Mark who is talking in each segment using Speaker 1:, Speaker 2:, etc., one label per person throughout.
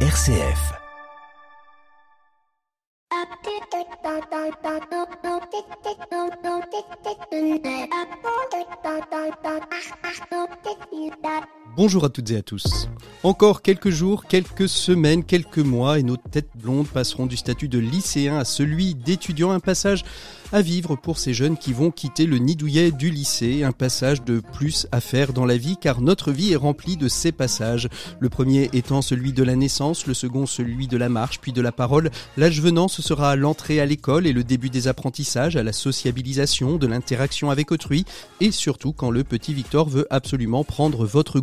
Speaker 1: RCF. Bonjour à toutes et à tous. Encore quelques jours, quelques semaines, quelques mois et nos têtes blondes passeront du statut de lycéen à celui d'étudiant, un passage à vivre pour ces jeunes qui vont quitter le nid douillet du lycée, un passage de plus à faire dans la vie car notre vie est remplie de ces passages. Le premier étant celui de la naissance, le second celui de la marche, puis de la parole. L'âge venant, ce sera l'entrée à l'école et le début des apprentissages, à la sociabilisation, de l'interaction avec autrui et surtout quand le petit Victor veut absolument prendre votre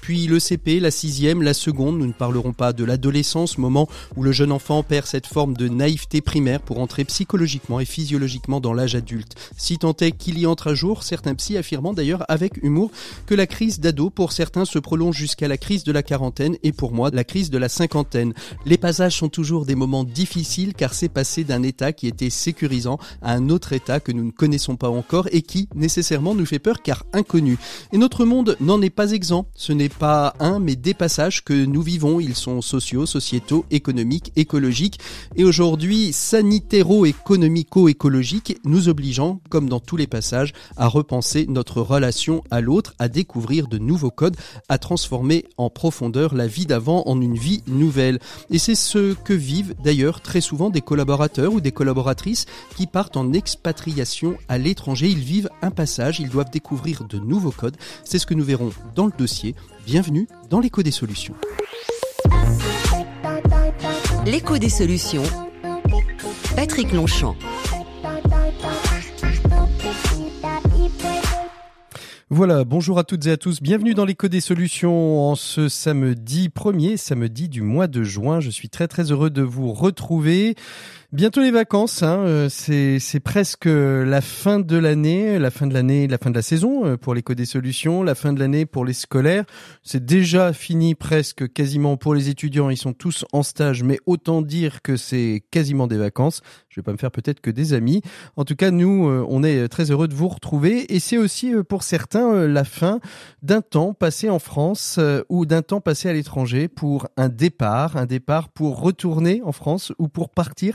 Speaker 1: Puis le CP, la sixième, la seconde, nous ne parlerons pas de l'adolescence, moment où le jeune enfant perd cette forme de naïveté primaire pour entrer psychologiquement et physiologiquement dans l'âge adulte. Si tant est qu'il y entre à jour, certains psy affirmant d'ailleurs avec humour que la crise d'ado pour certains se prolonge jusqu'à la crise de la quarantaine et pour moi la crise de la cinquantaine. Les passages sont toujours des moments difficiles car c'est passé d'un état qui était sécurisant à un autre état que nous ne connaissons pas encore et qui nécessairement nous fait peur car inconnu. Et notre monde n'en est pas exempt. Ce n'est pas un mais des passages que nous vivons. Ils sont sociaux, sociétaux, économiques, écologiques et aujourd'hui sanitéro-économico-écologiques nous obligeant, comme dans tous les passages, à repenser notre relation à l'autre, à découvrir de nouveaux codes, à transformer en profondeur la vie d'avant en une vie nouvelle. Et c'est ce que vivent d'ailleurs très souvent des collaborateurs ou des collaboratrices qui partent en expatriation à l'étranger. Ils vivent un passage, ils doivent découvrir de nouveaux codes. C'est ce que nous verrons dans le dossier. Bienvenue dans l'écho des solutions.
Speaker 2: L'écho des solutions. Patrick Longchamp.
Speaker 1: Voilà, bonjour à toutes et à tous, bienvenue dans l'écho des solutions en ce samedi premier, samedi du mois de juin. Je suis très très heureux de vous retrouver. Bientôt les vacances, hein, euh, c'est, c'est presque la fin de l'année, la fin de l'année, la fin de la saison euh, pour l'éco des solutions, la fin de l'année pour les scolaires. C'est déjà fini presque quasiment pour les étudiants, ils sont tous en stage, mais autant dire que c'est quasiment des vacances. Je vais pas me faire peut-être que des amis. En tout cas, nous, euh, on est très heureux de vous retrouver et c'est aussi pour certains la fin d'un temps passé en France ou d'un temps passé à l'étranger pour un départ, un départ pour retourner en France ou pour partir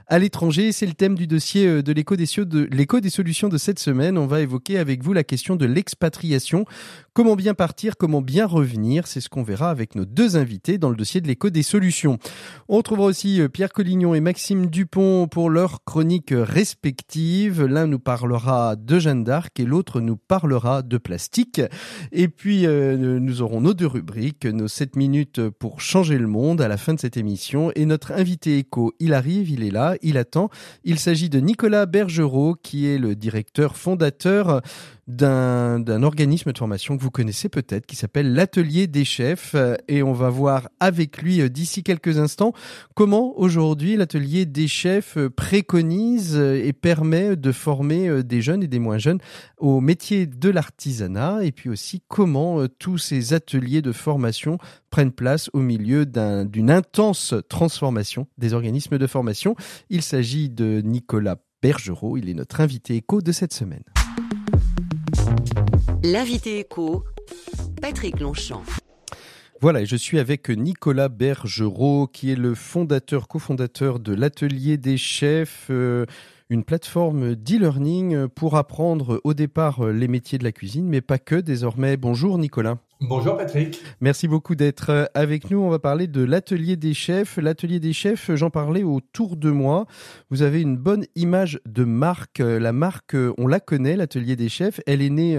Speaker 1: à l'étranger. C'est le thème du dossier euh, de l'écho des, solutions de cette semaine. On va évoquer avec vous la question de l'expatriation. Comment bien partir, comment bien revenir, c'est ce qu'on verra avec nos deux invités dans le dossier de l'écho des solutions. On retrouvera aussi euh, Pierre Collignon et Maxime Dupont pour leurs chroniques respectives. L'un nous parlera de Jeanne d'Arc et l'autre nous parlera de plastique. Et puis euh, nous aurons nos deux rubriques, nos 7 minutes pour changer le monde à la fin de cette émission. Et notre invité écho, il arrive, il est là, il attend. Il s'agit de Nicolas Bergerot qui est le directeur fondateur d'un organisme de formation que vous connaissez peut-être, qui s'appelle l'Atelier des chefs. Et on va voir avec lui euh, d'ici quelques instants comment aujourd'hui l'Atelier des chefs euh, préconise euh, et permet de former des jeunes et des moins jeunes au métier de l'artisanat. Et puis aussi comment tous ces ateliers de formation prennent place au milieu d'une intense transformation des organismes de formation. Il s'agit de Nicolas Bergerot. Il est notre invité écho de cette semaine.
Speaker 2: L'invité écho, Patrick Longchamp.
Speaker 1: Voilà, je suis avec Nicolas Bergerot, qui est le fondateur, cofondateur de l'Atelier des chefs, euh, une plateforme d'e-learning pour apprendre au départ les métiers de la cuisine, mais pas que désormais. Bonjour Nicolas.
Speaker 3: Bonjour Patrick.
Speaker 1: Merci beaucoup d'être euh, avec nous. On va parler de l'atelier des chefs. L'atelier des chefs, j'en parlais autour de moi. Vous avez une bonne image de marque. Euh, la marque, euh, on la connaît, l'atelier des chefs. Elle est née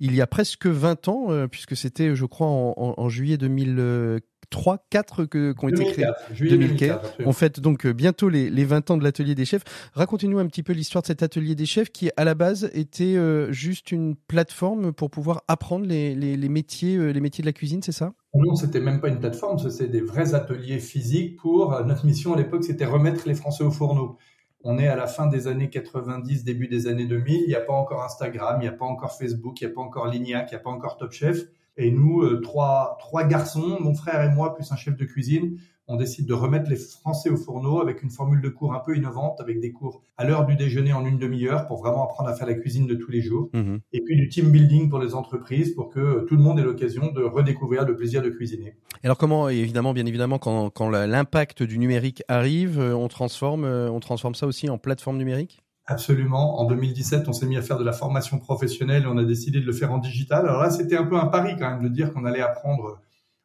Speaker 1: il y a presque 20 ans, puisque c'était, je crois, en, en juillet 2015 3, 4 que, qui ont été créés. 2004. On fête donc euh, bientôt les, les 20 ans de l'atelier des chefs. Racontez-nous un petit peu l'histoire de cet atelier des chefs qui, à la base, était euh, juste une plateforme pour pouvoir apprendre les, les, les métiers, euh, les métiers de la cuisine, c'est ça?
Speaker 3: Non, c'était même pas une plateforme, c'était des vrais ateliers physiques pour. Notre mission à l'époque, c'était remettre les Français au fourneau. On est à la fin des années 90, début des années 2000. Il n'y a pas encore Instagram, il n'y a pas encore Facebook, il n'y a pas encore Lignac, il n'y a pas encore Top Chef Et nous, trois, trois garçons, mon frère et moi, plus un chef de cuisine, on décide de remettre les Français au fourneau avec une formule de cours un peu innovante, avec des cours à l'heure du déjeuner en une demi-heure pour vraiment apprendre à faire la cuisine de tous les jours. Mhm. Et puis du team building pour les entreprises pour que tout le monde ait l'occasion de redécouvrir le plaisir de cuisiner.
Speaker 1: Alors comment, évidemment, bien évidemment, quand, quand l'impact du numérique arrive, euh, on transforme, euh, on transforme ça aussi en plateforme numérique?
Speaker 3: Absolument. En 2017, on s'est mis à faire de la formation professionnelle et on a décidé de le faire en digital. Alors là, c'était un peu un pari quand même de dire qu'on allait apprendre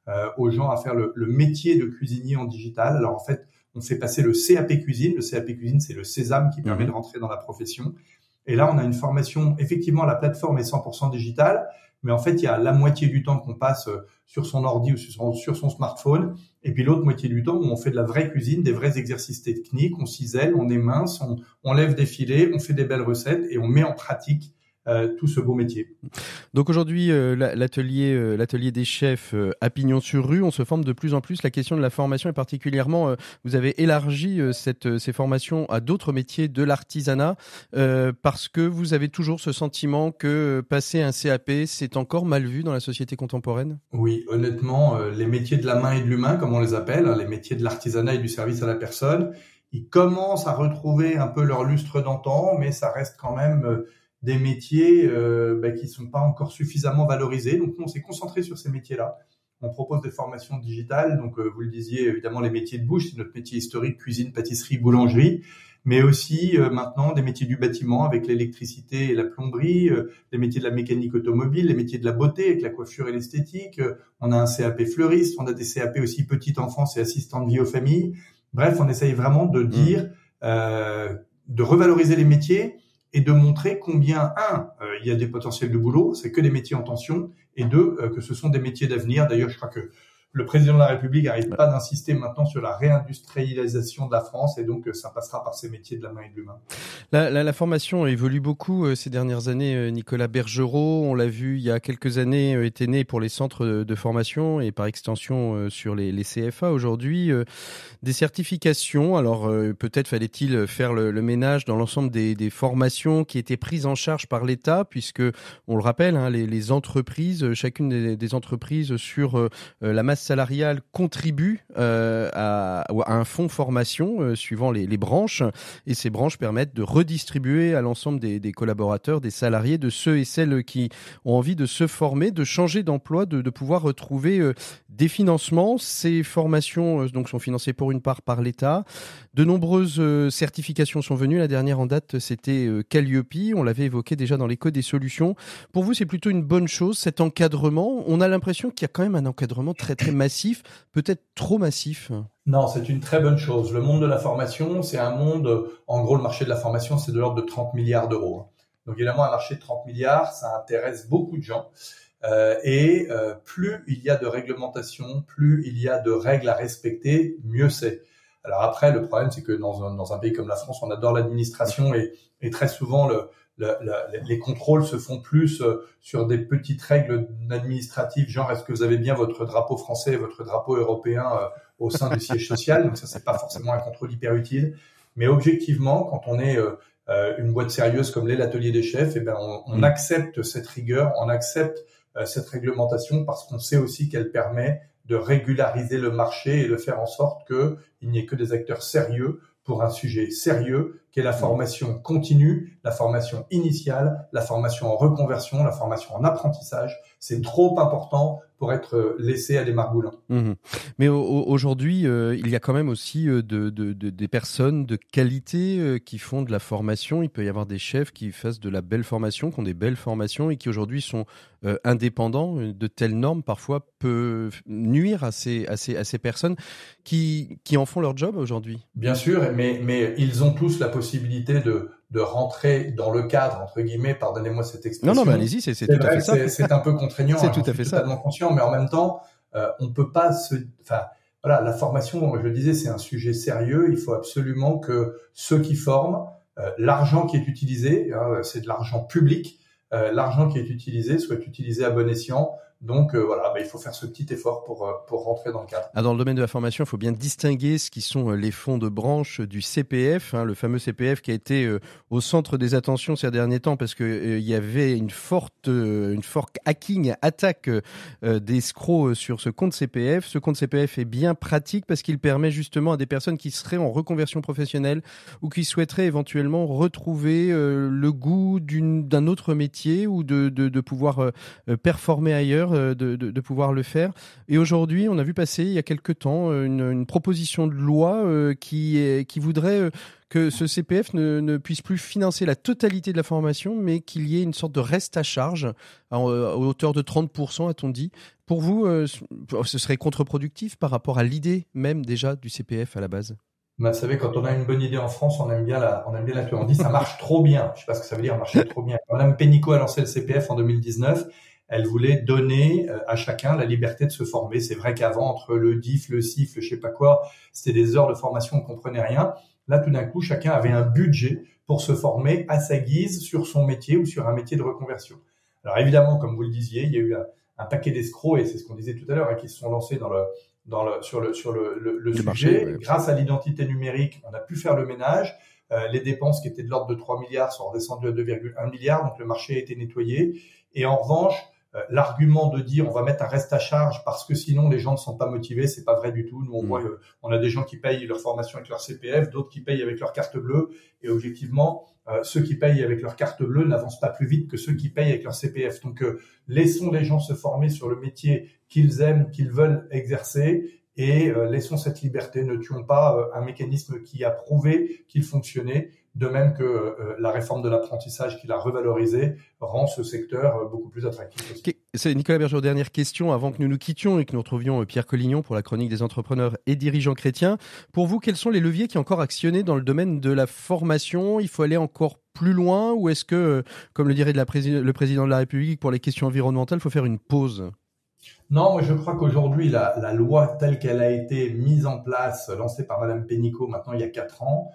Speaker 3: euh, aux gens à faire le, métier de cuisinier en digital. Alors en fait, on fait passer le CAP cuisine. Le CAP cuisine, c'est le sésame qui permet mhm. de rentrer dans la profession. Et là, on a une formation, effectivement, la plateforme est 100% digitale, mais en fait, il y a la moitié du temps qu'on passe euh, sur son ordi ou sur son, smartphone, et puis l'autre moitié du temps on fait de la vraie cuisine, des vrais exercices techniques, on cisèle, on est mince, on, on lève des filets, on fait des belles recettes et on met en pratique euh, tout ce beau métier.
Speaker 1: Donc aujourd'hui, euh, l'atelier, euh, l'atelier des chefs à Pignon sur rue, on se forme de plus en plus. La question de la formation est particulièrement, vous avez élargi cette, ces formations à d'autres métiers de l'artisanat parce que vous avez toujours ce sentiment que passer un CAP, c'est encore mal vu dans la société contemporaine?
Speaker 3: Oui, honnêtement, les métiers de la main et de l'humain, comme on les appelle, hein, les métiers de l'artisanat et du service à la personne, ils commencent à retrouver un peu leur lustre d'antan, mais ça reste quand même des métiers euh, bah, qui ne sont pas encore suffisamment valorisés. Donc, on s'est concentré sur ces métiers-là. On propose des formations digitales. Donc, euh, vous le disiez, évidemment, les métiers de bouche, c'est notre métier historique, cuisine, pâtisserie, boulangerie, mais aussi euh, maintenant des métiers du bâtiment avec l'électricité et la plomberie, les métiers de la mécanique automobile, les métiers de la beauté avec la coiffure et l'esthétique. on a un CAP fleuriste, on a des CAP aussi petite enfance et assistant de vie aux familles. Bref, on essaye vraiment de mmh. dire, de revaloriser les métiers et de montrer combien, un, euh, il y a des potentiels de boulot, c'est que des métiers en tension, et deux, euh, que ce sont des métiers d'avenir. D'ailleurs, je crois que le président de la République n'arrête pas d'insister maintenant sur la réindustrialisation de la France et donc euh, ça passera par ces métiers de la main et de l'humain.
Speaker 1: La, la, la, formation évolue beaucoup euh, ces dernières années. Euh, Nicolas Bergerot, on l'a vu il y a quelques années, était né pour les centres de formation et par extension sur les, les CFA aujourd'hui. Des certifications, alors peut-être fallait-il faire le, le, ménage dans l'ensemble des, des, formations qui étaient prises en charge par l'État, puisque on le rappelle, hein, les, les, entreprises, chacune des, des entreprises sur la masse salariale contribue euh, à, un fonds formation euh, suivant les, branches et ces branches permettent de redistribuer à l'ensemble des, collaborateurs, des salariés, de ceux et celles qui ont envie de se former, de changer d'emploi, de, pouvoir retrouver euh, des financements. Ces formations donc sont financées pour une part par l'État. De nombreuses certifications sont venues. La dernière en date, c'était Calliope. On l'avait évoqué déjà dans l'écho des solutions. Pour vous, c'est plutôt une bonne chose cet encadrement. On a l'impression qu'il y a quand même un encadrement très très massif, peut-être trop massif
Speaker 3: Non, c'est une très bonne chose. Le monde de la formation, c'est un monde, en gros, le marché de la formation, c'est de l'ordre de 30 milliards d'euros. Donc évidemment, un marché de 30 milliards, ça intéresse beaucoup de gens. Euh, et euh, plus il y a de réglementation, plus il y a de règles à respecter, mieux c'est. Alors après, le problème, c'est que dans un, pays comme la France, on adore l'administration et, et, très souvent, le, les contrôles se font plus euh, sur des petites règles administratives, genre est-ce que vous avez bien votre drapeau français et votre drapeau européen euh, au sein du siège social? Donc ça, c'est pas forcément un contrôle hyper utile. Mais objectivement, quand on est euh, une boîte sérieuse comme l'est l'atelier des chefs, eh ben on, on, mm. accepte cette rigueur, on accepte cette réglementation parce qu'on sait aussi qu'elle permet de régulariser le marché et de faire en sorte qu'il n'y ait que des acteurs sérieux pour un sujet sérieux qui est la formation continue, la formation initiale, la formation en reconversion, la formation en apprentissage. C'est trop important pour être laissé à des margoulins.
Speaker 1: Mmh. Mais aujourd'hui, euh, il y a quand même aussi euh, de, de, de, des personnes de qualité euh, qui font de la formation. Il peut y avoir des chefs qui fassent de la belle formation, qui ont des belles formations et qui aujourd'hui sont indépendants. De telles normes parfois peuvent nuire à ces, à ces, à ces personnes qui, qui en font leur job aujourd'hui.
Speaker 3: Bien sûr, mais, mais ils ont tous la possibilité de, de rentrer dans le cadre entre guillemets, pardonnez-moi cette expression.
Speaker 1: Non, non, mais allez-y, c'est tout à fait ça.
Speaker 3: C'est un peu contraignant.
Speaker 1: c'est tout à fait
Speaker 3: totalement conscient, mais en même temps, euh, on peut pas se, enfin, voilà, la formation, je le disais, c'est un sujet sérieux. Il faut absolument que ceux qui forment, euh, l'argent qui est utilisé, hein, c'est de l'argent public, euh, l'argent qui est utilisé soit utilisé à bon escient Donc euh, voilà, bah, il faut faire ce petit effort pour, euh, pour rentrer dans le cadre.
Speaker 1: Ah, dans le domaine de la formation, il faut bien distinguer ce qui sont euh, les fonds de branche du CPF, hein, le fameux CPF qui a été au centre des attentions ces derniers temps parce que il y avait une forte, une forte hacking, attaque d'escrocs sur ce compte CPF. Ce compte CPF est bien pratique parce qu'il permet justement à des personnes qui seraient en reconversion professionnelle ou qui souhaiteraient éventuellement retrouver le goût d'un autre métier ou de, de pouvoir performer ailleurs euh, de, pouvoir le faire. Et aujourd'hui, on a vu passer il y a quelque temps euh, une, proposition de loi euh, qui, qui voudrait que ce CPF ne, puisse plus financer la totalité de la formation, mais qu'il y ait une sorte de reste à charge à, hauteur de 30%, a-t-on dit. Pour vous, ce serait contre-productif par rapport à l'idée même déjà du CPF à la base?
Speaker 3: Bah, vous savez, quand on a une bonne idée en France, on aime bien la, on aime bien la On dit ça marche trop bien. Je sais pas ce que ça veut dire, marcher trop bien. Madame Pénicaud a lancé le CPF en 2019 elle voulait donner euh, à chacun la liberté de se former. C'est vrai qu'avant, entre le DIF, le CIF, le je sais pas quoi, c'était des heures de formation, on comprenait rien. Là, tout d'un coup, chacun avait un budget pour se former à sa guise sur son métier ou sur un métier de reconversion. Alors évidemment, comme vous le disiez, il y a eu un, paquet d'escrocs, et c'est ce qu'on disait tout à l'heure, hein, qui se sont lancés dans le, dans le, sur le, sur le, le, sujet. Grâce à l'identité numérique, on a pu faire le ménage. Euh, les dépenses qui étaient de l'ordre de 3 milliards sont redescendues à 2,1 milliards, donc le marché a été nettoyé. Et en revanche, l'argument de dire on va mettre un reste à charge parce que sinon les gens ne sont pas motivés, c'est pas vrai du tout. Nous on mm. voit, euh, on a des gens qui payent leur formation avec leur CPF, d'autres qui payent avec leur carte bleue, et objectivement, euh, ceux qui payent avec leur carte bleue n'avancent pas plus vite que ceux qui payent avec leur CPF. Donc laissons les gens se former sur le métier qu'ils aiment, qu'ils veulent exercer, et laissons cette liberté. Ne tuons pas un mécanisme qui a prouvé qu'il fonctionnait de même que euh, la réforme de l'apprentissage qu'il a revalorisé rend ce secteur euh, beaucoup plus attractif.
Speaker 1: C'est Nicolas Berger, dernière question avant que nous nous quittions et que nous retrouvions euh, Pierre Collignon pour la chronique des entrepreneurs et dirigeants chrétiens. Pour vous, quels sont les leviers qui sont encore actionnés dans le domaine de la formation? Il faut aller encore plus loin ou est-ce que, comme le dirait le président de la République pour les questions environnementales, il faut faire une pause?
Speaker 3: Non, moi je crois qu'aujourd'hui, la, la, loi telle qu'elle a été mise en place, lancée par Madame Pénicaud maintenant il y a quatre ans,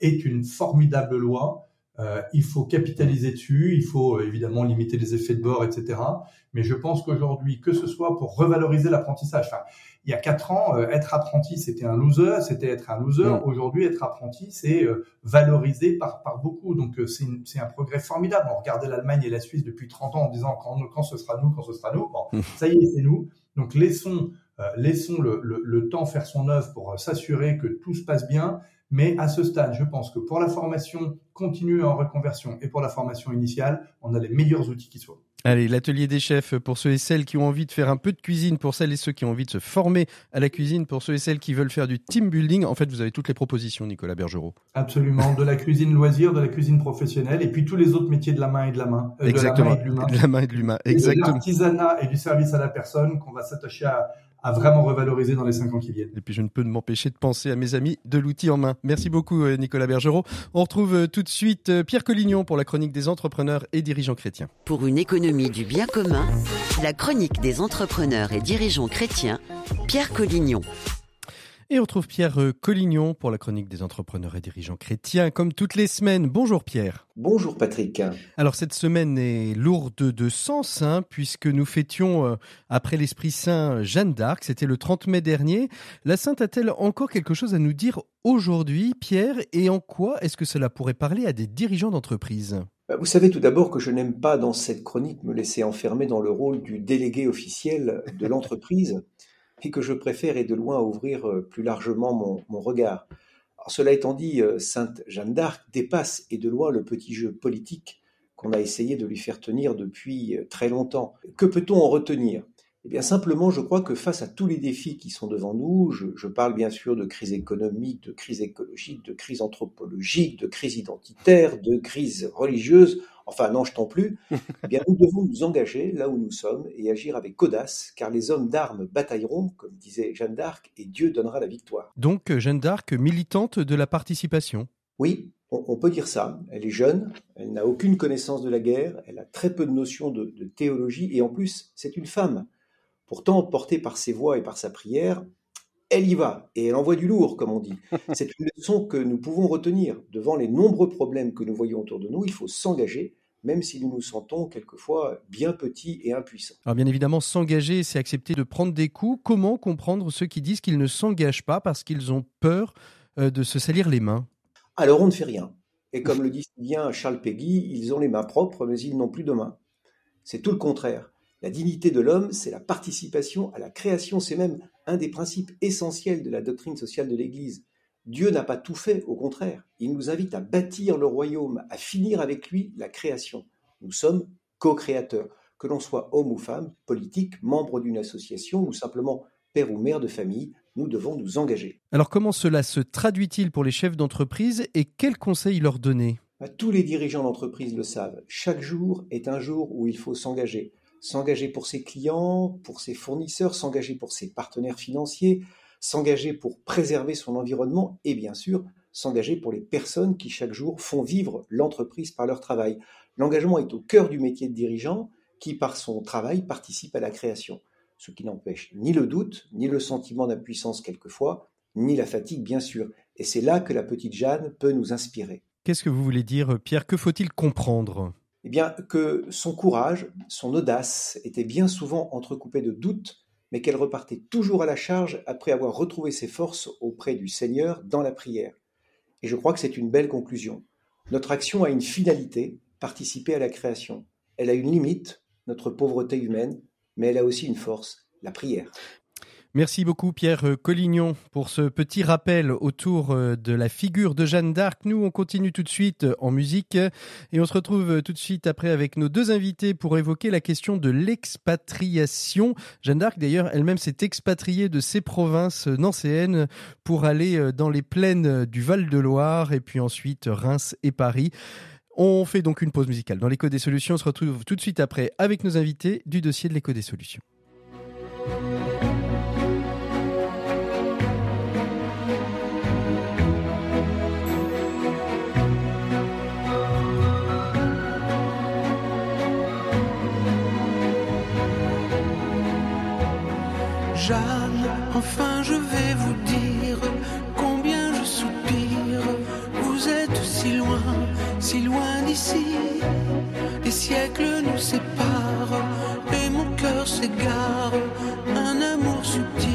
Speaker 3: est une formidable loi. Euh, il faut capitaliser dessus, il faut euh, évidemment limiter les effets de bord, etc. Mais je pense qu'aujourd'hui, que ce soit pour revaloriser l'apprentissage, enfin, il y a quatre ans, être apprenti, c'était un loser, c'était être un loser. Mm. Aujourd'hui, être apprenti, c'est valorisé par, par beaucoup. Donc, c'est un progrès formidable. On regardait l'Allemagne et la Suisse depuis 30 ans en disant quand, quand ce sera nous, quand ce sera nous. Bon, mm. ça y est, c'est nous. Donc, laissons, laissons le, le, le, temps faire son œuvre pour s'assurer que tout se passe bien mais à ce stade, je pense que pour la formation continue en reconversion et pour la formation initiale, on a les meilleurs outils qui soient.
Speaker 1: Allez, l'atelier des chefs pour ceux et celles qui ont envie de faire un peu de cuisine, pour celles et ceux qui ont envie de se former à la cuisine, pour ceux et celles qui veulent faire du team building. En fait, vous avez toutes les propositions, Nicolas Bergerot.
Speaker 3: Absolument, de la cuisine loisir, de la cuisine professionnelle, et puis tous les autres métiers de la main et de la main.
Speaker 1: Euh, Exactement. De la main et de l'humain. Exactement. De
Speaker 3: l'artisanat et du service à la personne qu'on va s'attacher à, à vraiment revaloriser dans les cinq ans qui viennent.
Speaker 1: Et puis je ne peux m'empêcher de penser à mes amis de l'outil en main. Merci beaucoup euh, Nicolas Bergerot. On retrouve euh, tout de suite euh, Pierre Collignon pour la chronique des entrepreneurs et dirigeants chrétiens.
Speaker 2: Pour une économie du bien commun, la chronique des entrepreneurs et dirigeants chrétiens, Pierre Collignon.
Speaker 1: Et on retrouve Pierre euh, Collignon pour la chronique des entrepreneurs et dirigeants chrétiens, comme toutes les semaines. Bonjour Pierre.
Speaker 4: Bonjour Patrick.
Speaker 1: Alors cette semaine est lourde de sens, hein, puisque nous fêtions euh, après l'Esprit Saint Jeanne d'Arc, c'était le 30 mai dernier. La Sainte a-t-elle encore quelque chose à nous dire aujourd'hui, Pierre, et en quoi est-ce que cela pourrait parler à des dirigeants d'entreprise?
Speaker 4: Bah, vous savez tout d'abord que je n'aime pas dans cette chronique me laisser enfermer dans le rôle du délégué officiel de l'entreprise et que je préfère et de loin ouvrir euh, plus largement mon, regard. cela étant dit, euh, Sainte Jeanne d'Arc dépasse et de loin le petit jeu politique qu'on a essayé de lui faire tenir depuis euh, très longtemps. Que peut-on en retenir? Eh bien simplement, je crois que face à tous les défis qui sont devant nous, je, je, parle bien sûr de crise économique, de crise écologique, de crise anthropologique, de crise identitaire, de crise religieuse, enfin n'en jetons plus, eh bien nous devons nous engager là où nous sommes et agir avec audace, car les hommes d'armes batailleront, comme disait Jeanne d'Arc, et Dieu donnera la victoire.
Speaker 1: Donc Jeanne d'Arc, militante de la participation
Speaker 4: Oui, on, peut dire ça. Elle est jeune, elle n'a aucune connaissance de la guerre, elle a très peu de notions de, de théologie, et en plus, c'est une femme. Pourtant, portée par ses voix et par sa prière, elle y va, et elle envoie du lourd, comme on dit. C'est une leçon que nous pouvons retenir. Devant les nombreux problèmes que nous voyons autour de nous, il faut s'engager, même si nous nous sentons quelquefois bien petits et impuissants.
Speaker 1: Alors bien évidemment, s'engager, c'est accepter de prendre des coups. Comment comprendre ceux qui disent qu'ils ne s'engagent pas parce qu'ils ont peur euh, de se salir les mains?
Speaker 4: Alors on ne fait rien. Et comme le dit bien Charles Péguy, ils ont les mains propres, mais ils n'ont plus de mains. C'est tout le contraire. La dignité de l'homme, c'est la participation à la création, c'est même un des principes essentiels de la doctrine sociale de l'Église. Dieu n'a pas tout fait, au contraire. Il nous invite à bâtir le royaume, à finir avec lui la création. Nous sommes co-créateurs, que l'on soit homme ou femme, politique, membre d'une association ou simplement père ou mère de famille, nous devons nous engager.
Speaker 1: Alors comment cela se traduit-il pour les chefs d'entreprise et quels conseils leur donner?
Speaker 4: Bah, Tous les dirigeants d'entreprise le savent. Chaque jour est un jour où il faut s'engager s'engager pour ses clients, pour ses fournisseurs, s'engager pour ses partenaires financiers, s'engager pour préserver son environnement et bien sûr s'engager pour les personnes qui chaque jour font vivre l'entreprise par leur travail. L'engagement est au cœur du métier de dirigeant qui par son travail participe à la création, ce qui n'empêche ni le doute, ni le sentiment d'impuissance quelquefois, ni la fatigue bien sûr. Et c'est là que la petite Jeanne peut nous inspirer.
Speaker 1: Qu'est-ce que vous voulez dire, Pierre? Que faut-il comprendre?
Speaker 4: Eh bien, que son courage, son audace étaient bien souvent entrecoupés de doutes, mais qu'elle repartait toujours à la charge après avoir retrouvé ses forces auprès du Seigneur dans la prière. Et je crois que c'est une belle conclusion. Notre action a une finalité, participer à la création. Elle a une limite, notre pauvreté humaine, mais elle a aussi une force, la prière.
Speaker 1: Merci beaucoup Pierre Collignon pour ce petit rappel autour euh, de la figure de Jeanne d'Arc. Nous, on continue tout de suite en musique et on se retrouve tout de suite après avec nos deux invités pour évoquer la question de l'expatriation. Jeanne d'Arc, d'ailleurs, elle-même s'est expatriée de ses provinces nancéennes pour aller euh, dans les plaines du Val-de-Loire et puis ensuite Reims et Paris. On fait donc une pause musicale dans l'écho des solutions. On se retrouve tout de suite après avec nos invités du dossier de l'écho des solutions.
Speaker 5: Jeanne, enfin je vais vous dire combien je soupire. Vous êtes si loin, si loin d'ici. Les siècles nous séparent et mon cœur s'égare. Un amour subtil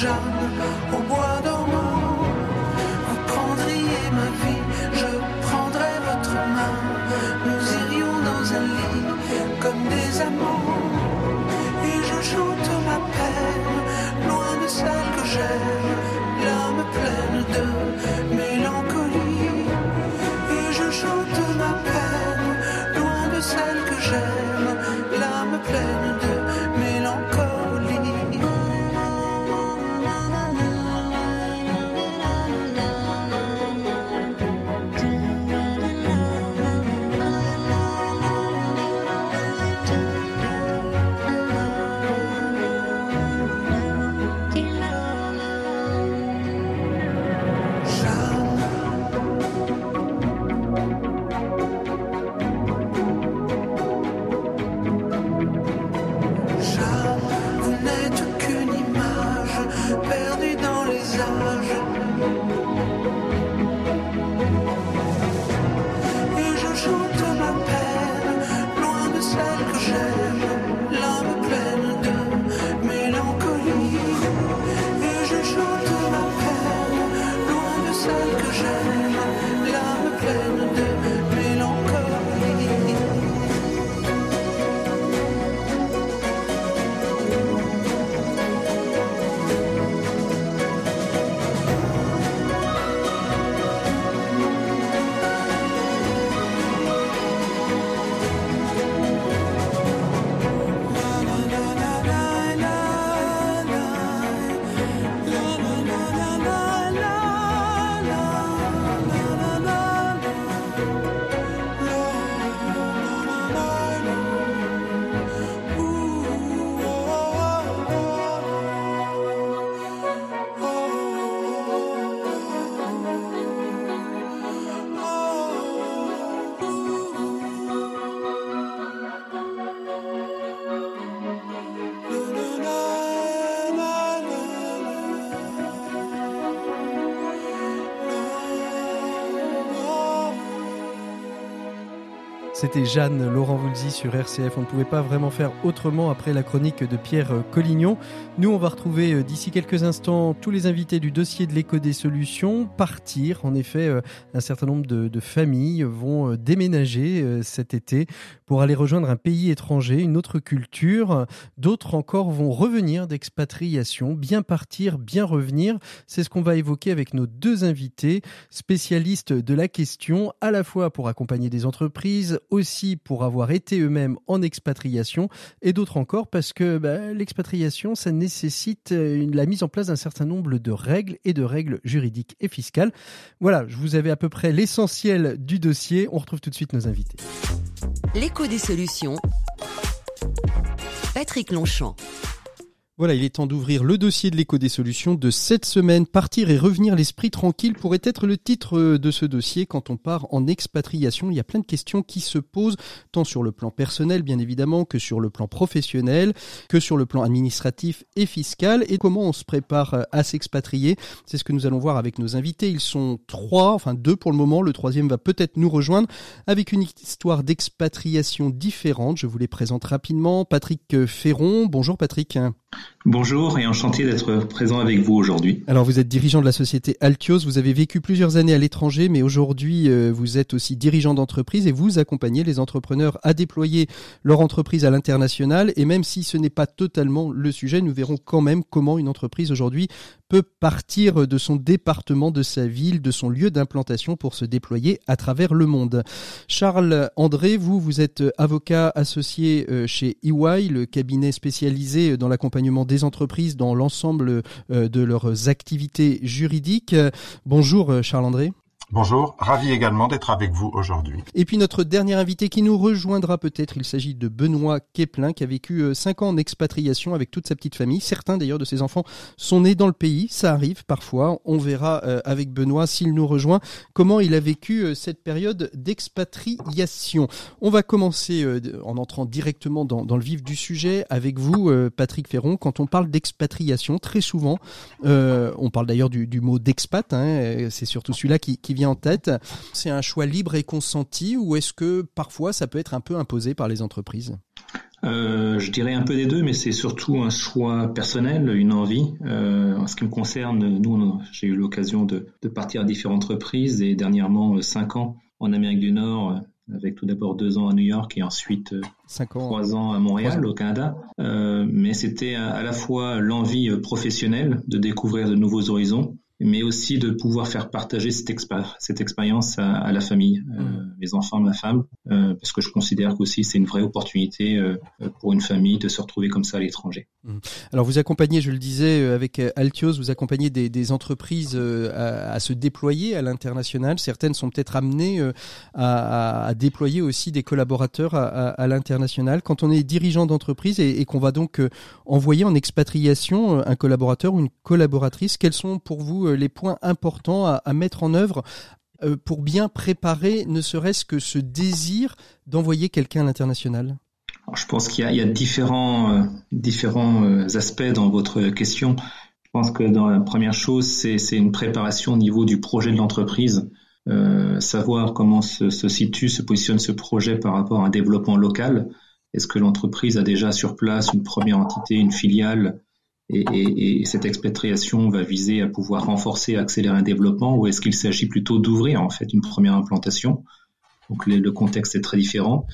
Speaker 5: contre
Speaker 1: C'était Jeanne Laurent Voulzy sur RCF. On ne pouvait pas vraiment faire autrement après la chronique de Pierre Collignon. Nous, on va retrouver euh, d'ici quelques instants tous les invités du dossier de l'éco des solutions partir. En effet, euh, un certain nombre de, familles vont euh, déménager cet été pour aller rejoindre un pays étranger, une autre culture. D'autres encore vont revenir d'expatriation, bien partir, bien revenir. C'est ce qu'on va évoquer avec nos deux invités, spécialistes de la question, à la fois pour accompagner des entreprises, aussi pour avoir été eux-mêmes en expatriation, et d'autres encore parce que bah, l'expatriation, ça nécessite euh, la mise en place d'un certain nombre de règles et de règles juridiques et fiscales. Voilà, je vous avais à peu près l'essentiel du dossier. On retrouve tout de suite nos invités.
Speaker 2: L'écho des solutions. Patrick Longchamp.
Speaker 1: Voilà, il est temps d'ouvrir le dossier de l'écho des solutions de cette semaine. Partir et revenir l'esprit tranquille pourrait être le titre euh, de ce dossier quand on part en expatriation. Il y a plein de questions qui se posent, tant sur le plan personnel, bien évidemment, que sur le plan professionnel, que sur le plan administratif et fiscal. Et comment on se prépare euh, à s'expatrier? C'est ce que nous allons voir avec nos invités. Ils sont trois, enfin deux pour le moment. Le troisième va peut-être nous rejoindre avec une histoire d'expatriation différente. Je vous les présente rapidement. Patrick Ferron. Bonjour Patrick.
Speaker 6: Bonjour et enchanté d'être présent avec vous aujourd'hui.
Speaker 1: Alors vous êtes dirigeant de la société Altios, vous avez vécu plusieurs années à l'étranger, mais aujourd'hui euh, vous êtes aussi dirigeant d'entreprise et vous accompagnez les entrepreneurs à déployer leur entreprise à l'international. Et même si ce n'est pas totalement le sujet, nous verrons quand même comment une entreprise aujourd'hui peut partir de son département, de sa ville, de son lieu d'implantation pour se déployer à travers le monde. Charles André, vous, vous êtes avocat associé euh, chez EY, le cabinet spécialisé dans l'accompagnement des entreprises dans l'ensemble euh, de leurs activités juridiques. Bonjour euh, Charles André.
Speaker 7: Bonjour, ravi également d'être avec vous aujourd'hui.
Speaker 1: Et puis notre dernier invité qui nous rejoindra peut-être, il s'agit de Benoît Keplin qui a vécu 5 euh, ans en expatriation avec toute sa petite famille. Certains d'ailleurs de ses enfants sont nés dans le pays, ça arrive parfois. On verra euh, avec Benoît s'il nous rejoint comment il a vécu euh, cette période d'expatriation. On va commencer en entrant directement dans, le vif du sujet avec vous, Patrick Ferron. Quand on parle d'expatriation, très souvent, on parle d'ailleurs du, mot d'expat, hein, c'est surtout celui-là qui, qui en tête. C'est un choix libre et consenti ou est-ce que parfois ça peut être un peu imposé par les entreprises?
Speaker 6: Euh, je dirais un peu des deux, mais c'est surtout un choix personnel, une envie. Euh, en ce qui me concerne, nous, j'ai eu l'occasion de, partir à différentes reprises et dernièrement euh, cinq ans en Amérique du Nord, avec tout d'abord deux ans à New York et ensuite trois ans à Montréal, au Canada. mais c'était à, la fois l'envie professionnelle de découvrir de nouveaux horizons mais aussi de pouvoir faire partager cette, expérience à, la famille, euh, mm. Mes enfants, ma femme, euh, parce que je considère qu'aussi c'est une vraie opportunité euh, pour une famille de se retrouver comme ça à l'étranger.
Speaker 1: Mm. Alors vous accompagnez, je le disais, avec Altios, vous accompagnez des, entreprises à, se déployer à l'international. Certaines sont peut-être amenées à, déployer aussi des collaborateurs à, l'international. Quand on est dirigeant d'entreprise et, qu'on va donc envoyer en expatriation un collaborateur ou une collaboratrice, quels sont pour vous euh, les points importants à, mettre en œuvre euh, pour bien préparer ne serait-ce que ce désir d'envoyer quelqu'un à l'international?
Speaker 6: Je pense qu'il y, a différents, euh, différents aspects dans votre question. Je pense que dans la première chose, c'est une préparation au niveau du projet de l'entreprise. savoir comment se, situe, se positionne ce projet par rapport à un développement local. Est-ce que l'entreprise a déjà sur place une première entité, une filiale et, et, cette expatriation va viser à pouvoir renforcer, accélérer un développement, ou est-ce qu'il s'agit plutôt d'ouvrir en fait une première implantation? Donc le, le, contexte est très différent.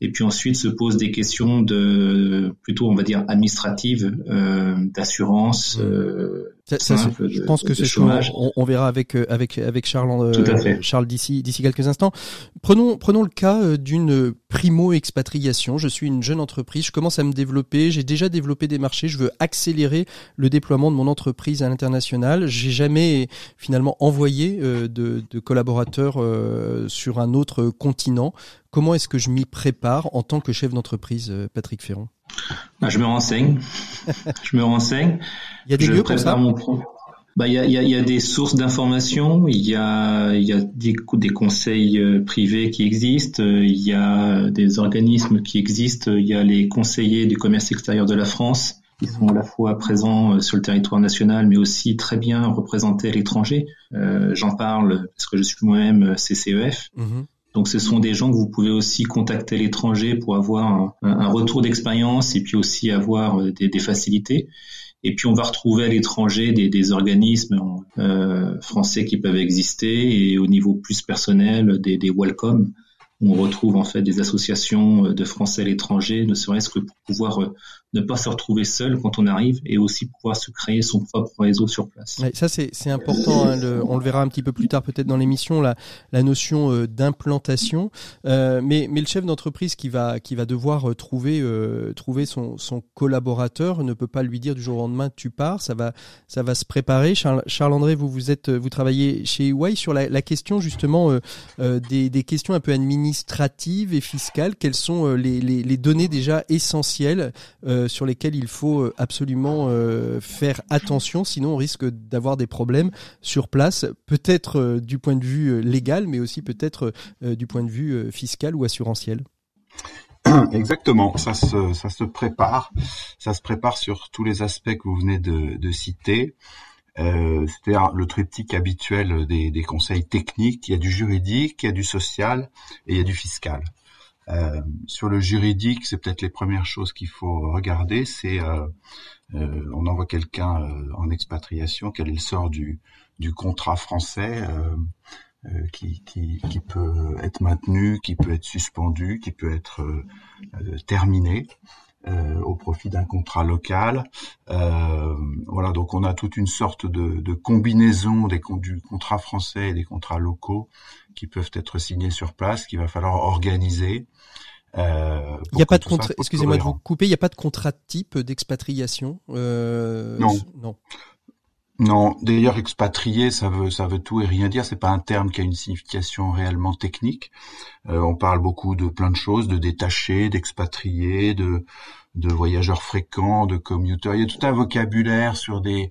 Speaker 6: Et puis ensuite se posent des questions de plutôt on va dire administratives, euh, d'assurance.
Speaker 1: Je pense que c'est chômage. On, on, verra avec euh, avec avec Charles euh, Charles d'ici d'ici quelques instants. Prenons prenons le cas euh, d'une primo expatriation. Je suis une jeune entreprise, je commence à me développer, j'ai déjà développé des marchés, je veux accélérer le déploiement de mon entreprise à l'international. J'ai jamais finalement envoyé de, de collaborateurs sur un autre continent. Comment est-ce que je m'y prépare en tant que chef d'entreprise, Patrick Ferron?
Speaker 6: Bah, je me renseigne. je me renseigne.
Speaker 1: Il y a des lieux comme ça
Speaker 6: mon bah, il, y a, il, y a, des sources d'informations, il y a, il y a des, des conseils euh, privés qui existent, il y a des organismes qui existent, il y a les conseillers du commerce extérieur de la France qui sont à la fois présents euh, sur le territoire national, mais aussi très bien représentés à l'étranger. Euh, J'en parle parce que je suis moi-même CCEF. Mhm. Donc ce sont des gens que vous pouvez aussi contacter à l'étranger pour avoir un, retour d'expérience et puis aussi avoir des, des, facilités. Et puis on va retrouver à l'étranger des, organismes euh, français qui peuvent exister et au niveau plus personnel des, des welcome on retrouve en fait des associations euh, de Français à l'étranger, ne serait-ce que pour pouvoir euh, ne pas se retrouver seul quand on arrive et aussi pouvoir se créer son propre réseau sur place.
Speaker 1: ça c'est important, hein, on le verra un petit peu plus tard peut-être dans l'émission, la, la notion euh, d'implantation. Euh, mais, mais le chef d'entreprise qui va, qui va devoir trouver, euh, trouver son, son collaborateur ne peut pas lui dire du jour au lendemain tu pars, ça va, ça va se préparer. Charles, André, vous, vous, êtes, vous travaillez chez EY sur la, question justement des, des questions un peu administratives et fiscales. Quelles sont les, les, données déjà essentielles sur lesquels il faut euh, absolument euh, faire attention, sinon on risque d'avoir des problèmes sur place, peut-être du point de vue légal, mais aussi peut-être du point de vue fiscal ou assurantiel.
Speaker 7: Exactement, ça se, prépare, ça se prépare sur tous les aspects que vous venez de, citer. Euh, C'était le triptyque habituel des, conseils techniques. Il y a du juridique, il y a du social et il y a du fiscal. Euh, sur le juridique, c'est peut-être les premières choses qu'il faut regarder. C'est euh, euh, on envoie quelqu'un en expatriation, quel est le sort du, du contrat français qui, qui, qui, peut être maintenu, qui peut être suspendu, qui peut être terminé. Au profit d'un contrat local. voilà, donc on a toute une sorte de, de combinaison des du contrat français et des contrats locaux qui peuvent être signés sur place, qu'il va falloir organiser.
Speaker 1: Euh, il n'y a pas de contrat. Excusez-moi de vous couper. Il n'y a pas de contrat type d'expatriation.
Speaker 7: Euh, non. Non. Non. D'ailleurs, expatrié, ça veut ça veut tout et rien dire. C'est pas un terme qui a une signification réellement technique. Euh, on parle beaucoup de plein de choses, de détachés, d'expatriés, de de voyageurs fréquents, de commuteurs. Il y a tout un vocabulaire sur des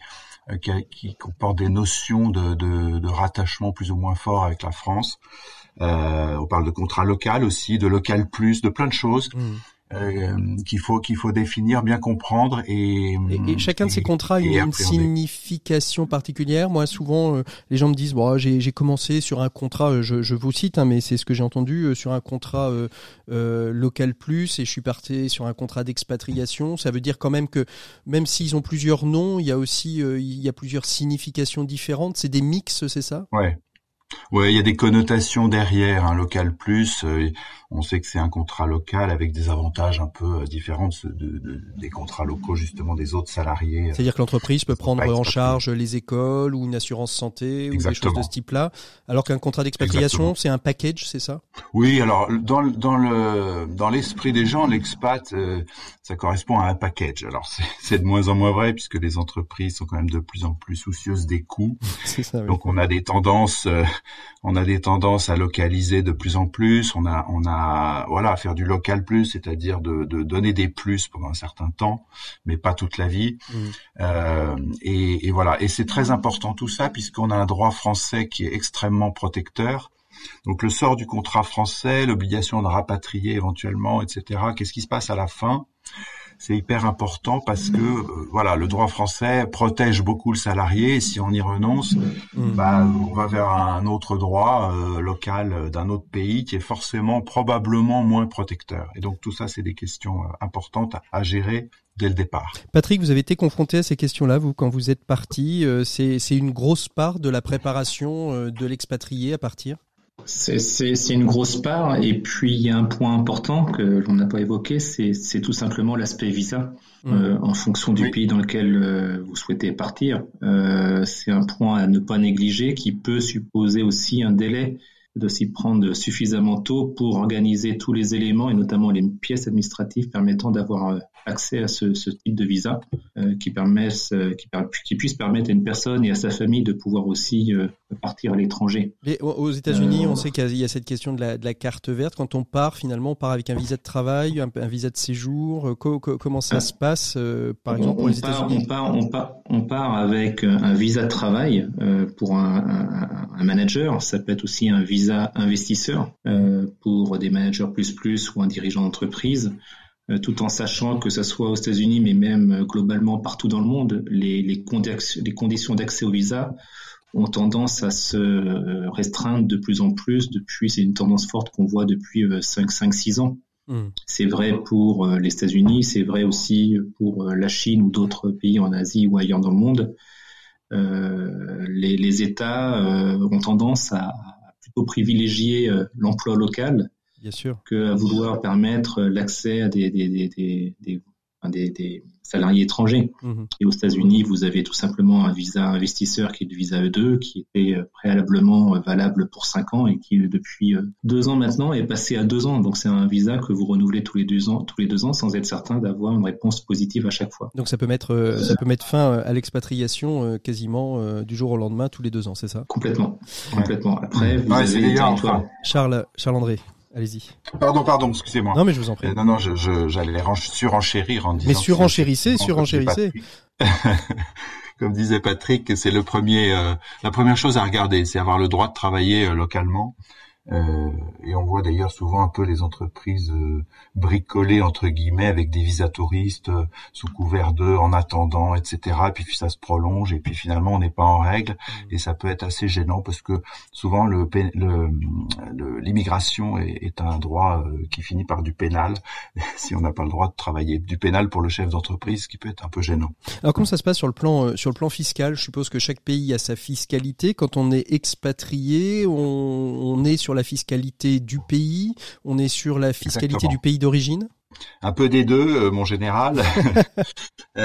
Speaker 7: euh, qui, qui, comporte des notions de, de, de, rattachement plus ou moins fort avec la France. Euh, on parle de contrat local aussi, de local plus, de plein de choses. Mmh. Euh, qu'il faut qu'il faut définir, bien comprendre et,
Speaker 1: et, chacun de ces contrats a une, signification particulière. Moi, souvent, euh, les gens me disent bon, j'ai commencé sur un contrat, euh, je, je vous cite, hein, mais c'est ce que j'ai entendu sur un contrat local plus et je suis parti sur un contrat d'expatriation. Ça veut dire quand même que même s'ils ont plusieurs noms, il y a aussi il y a plusieurs significations différentes. C'est des mix, c'est ça?
Speaker 7: Ouais, Ouais, il y a des connotations derrière. Un local plus, euh, on sait que c'est un contrat local avec des avantages un peu euh, différents de, des contrats locaux justement des autres salariés.
Speaker 1: Euh, C'est-à-dire que l'entreprise peut prendre en charge les écoles ou une assurance santé ou des choses de ce type-là, alors qu'un contrat d'expatriation, c'est un package, c'est ça?
Speaker 7: Oui, alors dans, dans le dans l'esprit des gens, l'expat, ça correspond à un package. Alors c'est de moins en moins vrai puisque les entreprises sont quand même de plus en plus soucieuses des coûts. Ça, Donc on a des tendances on a des tendances à localiser de plus en plus. On a, on a, voilà, à faire du local plus, c'est-à-dire de, donner des plus pendant un certain temps, mais pas toute la vie. Mmh. Euh, et, voilà. Et c'est très important tout ça puisqu'on a un droit français qui est extrêmement protecteur. Donc le sort du contrat français, l'obligation de rapatrier éventuellement, etc. Qu'est-ce qui se passe à la fin? C'est hyper important parce que euh, voilà, le droit français protège beaucoup le salarié et si on y renonce, mm. bah, on va vers un autre droit euh, local euh, d'un autre pays qui est forcément probablement moins protecteur. Et donc tout ça, c'est des questions importantes à, gérer dès le départ.
Speaker 1: Patrick, vous avez été confronté à ces questions-là, vous, quand vous êtes parti. c'est une grosse part de la préparation de l'expatrié à partir?
Speaker 6: C'est une grosse part. Et puis, il y a un point important que l'on n'a pas évoqué, c'est tout simplement l'aspect visa. Mmh. Euh, en fonction du pays dans lequel euh, vous souhaitez partir. Euh, c'est un point à ne pas négliger qui peut supposer aussi un délai de s'y prendre suffisamment tôt pour organiser tous les éléments et notamment les pièces administratives permettant d'avoir euh, accès à ce, ce, type de visa euh, qui, permette, euh, qui, qui, puisse permettre à une personne et à sa famille de pouvoir aussi euh, partir à l'étranger.
Speaker 1: Aux États-Unis, on sait qu'il y, a cette question de la, de la, carte verte. Quand on part, finalement, on part avec un visa de travail, un, visa de séjour. comment ça se passe, par exemple, pour les États-Unis
Speaker 6: on part, on, on avec un visa de travail pour un, un, un manager. Ça peut être aussi un visa investisseur pour des managers plus plus ou un dirigeant d'entreprise, tout en sachant que ce soit aux États-Unis, mais même euh, globalement partout dans le monde, les, les, les conditions d'accès au visa ont tendance à se restreindre de plus en plus depuis, c'est une tendance forte qu'on voit depuis 5-6 ans. Hmm. C'est vrai pour les États-Unis, c'est vrai aussi pour la Chine ou d'autres pays en Asie ou ailleurs dans le monde. les, les, États ont tendance à plutôt privilégier l'emploi local
Speaker 1: Bien sûr.
Speaker 6: que à vouloir permettre l'accès à des, des, des, des, des salariés étrangers. Mhm. Et aux États-Unis, vous avez tout simplement un visa investisseur qui est le visa E2, qui était euh, préalablement euh, valable pour 5 ans et qui depuis 2 euh, ans maintenant est passé à 2 ans. Donc c'est un visa que vous renouvelez tous les 2 ans, tous les deux ans sans être certain d'avoir une réponse positive à chaque fois.
Speaker 1: Donc ça peut mettre, ça peut mettre fin à l'expatriation quasiment du jour au lendemain tous les 2 ans, c'est ça?
Speaker 6: Complètement, complètement. Après, vous avez
Speaker 1: Charles, Charles André. Allez-y.
Speaker 7: Pardon, pardon, excusez-moi.
Speaker 1: Non, mais je vous en prie. Euh,
Speaker 7: non, non, j'allais surenchérir en disant.
Speaker 1: Mais surenchérissez, surenchérissez.
Speaker 7: Comme disait Patrick, c'est le premier, euh, la première chose à regarder, c'est avoir le droit de travailler euh, localement. Euh, et on voit d'ailleurs souvent un peu les entreprises euh, bricoler entre guillemets avec des visas touristes euh, sous couvert d'eux en attendant, etc. Et puis ça se prolonge et puis finalement on n'est pas en règle mmh. et ça peut être assez gênant parce que souvent le l'immigration le, est, est, un droit qui finit par du pénal si on n'a pas le droit de travailler. Du pénal pour le chef d'entreprise, qui peut être un peu gênant.
Speaker 1: Alors comment ça se passe sur le plan sur le plan fiscal? Je suppose que chaque pays a sa fiscalité. Quand on est expatrié, on, on est sur la la fiscalité du pays On est sur la fiscalité du pays d'origine?
Speaker 7: Un peu des deux, euh, mon général.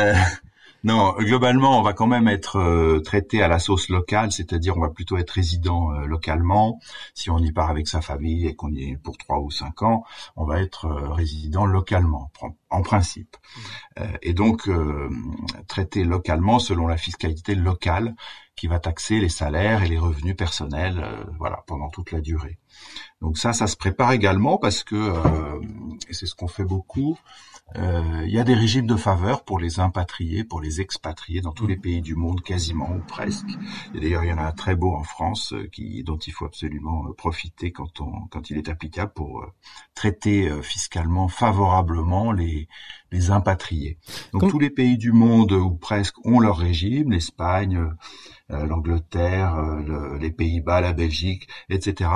Speaker 7: Euh, non, globalement, on va quand même être euh, traité à la sauce locale, c'est-à-dire on va plutôt être résident localement. Si on y part avec sa famille et qu'on y est pour trois ou cinq ans, on va être résident localement, en principe. Mmh. et donc traité localement selon la fiscalité locale qui va taxer les salaires et les revenus personnels, euh, voilà, pendant toute la durée. Donc ça, ça se prépare également parce que, euh, et c'est ce qu'on fait beaucoup, euh, il y a des régimes de faveur pour les impatriés, pour les expatriés dans tous les pays du monde, quasiment ou presque. Et d'ailleurs, il y en a un très beau en France qui, dont il faut absolument profiter quand, on, quand il est applicable pour traiter fiscalement favorablement les, les impatriés. Donc tous les pays du monde ou presque ont leur régime, l'Espagne, euh, l'Angleterre, euh, les Pays-Bas, la Belgique, etc.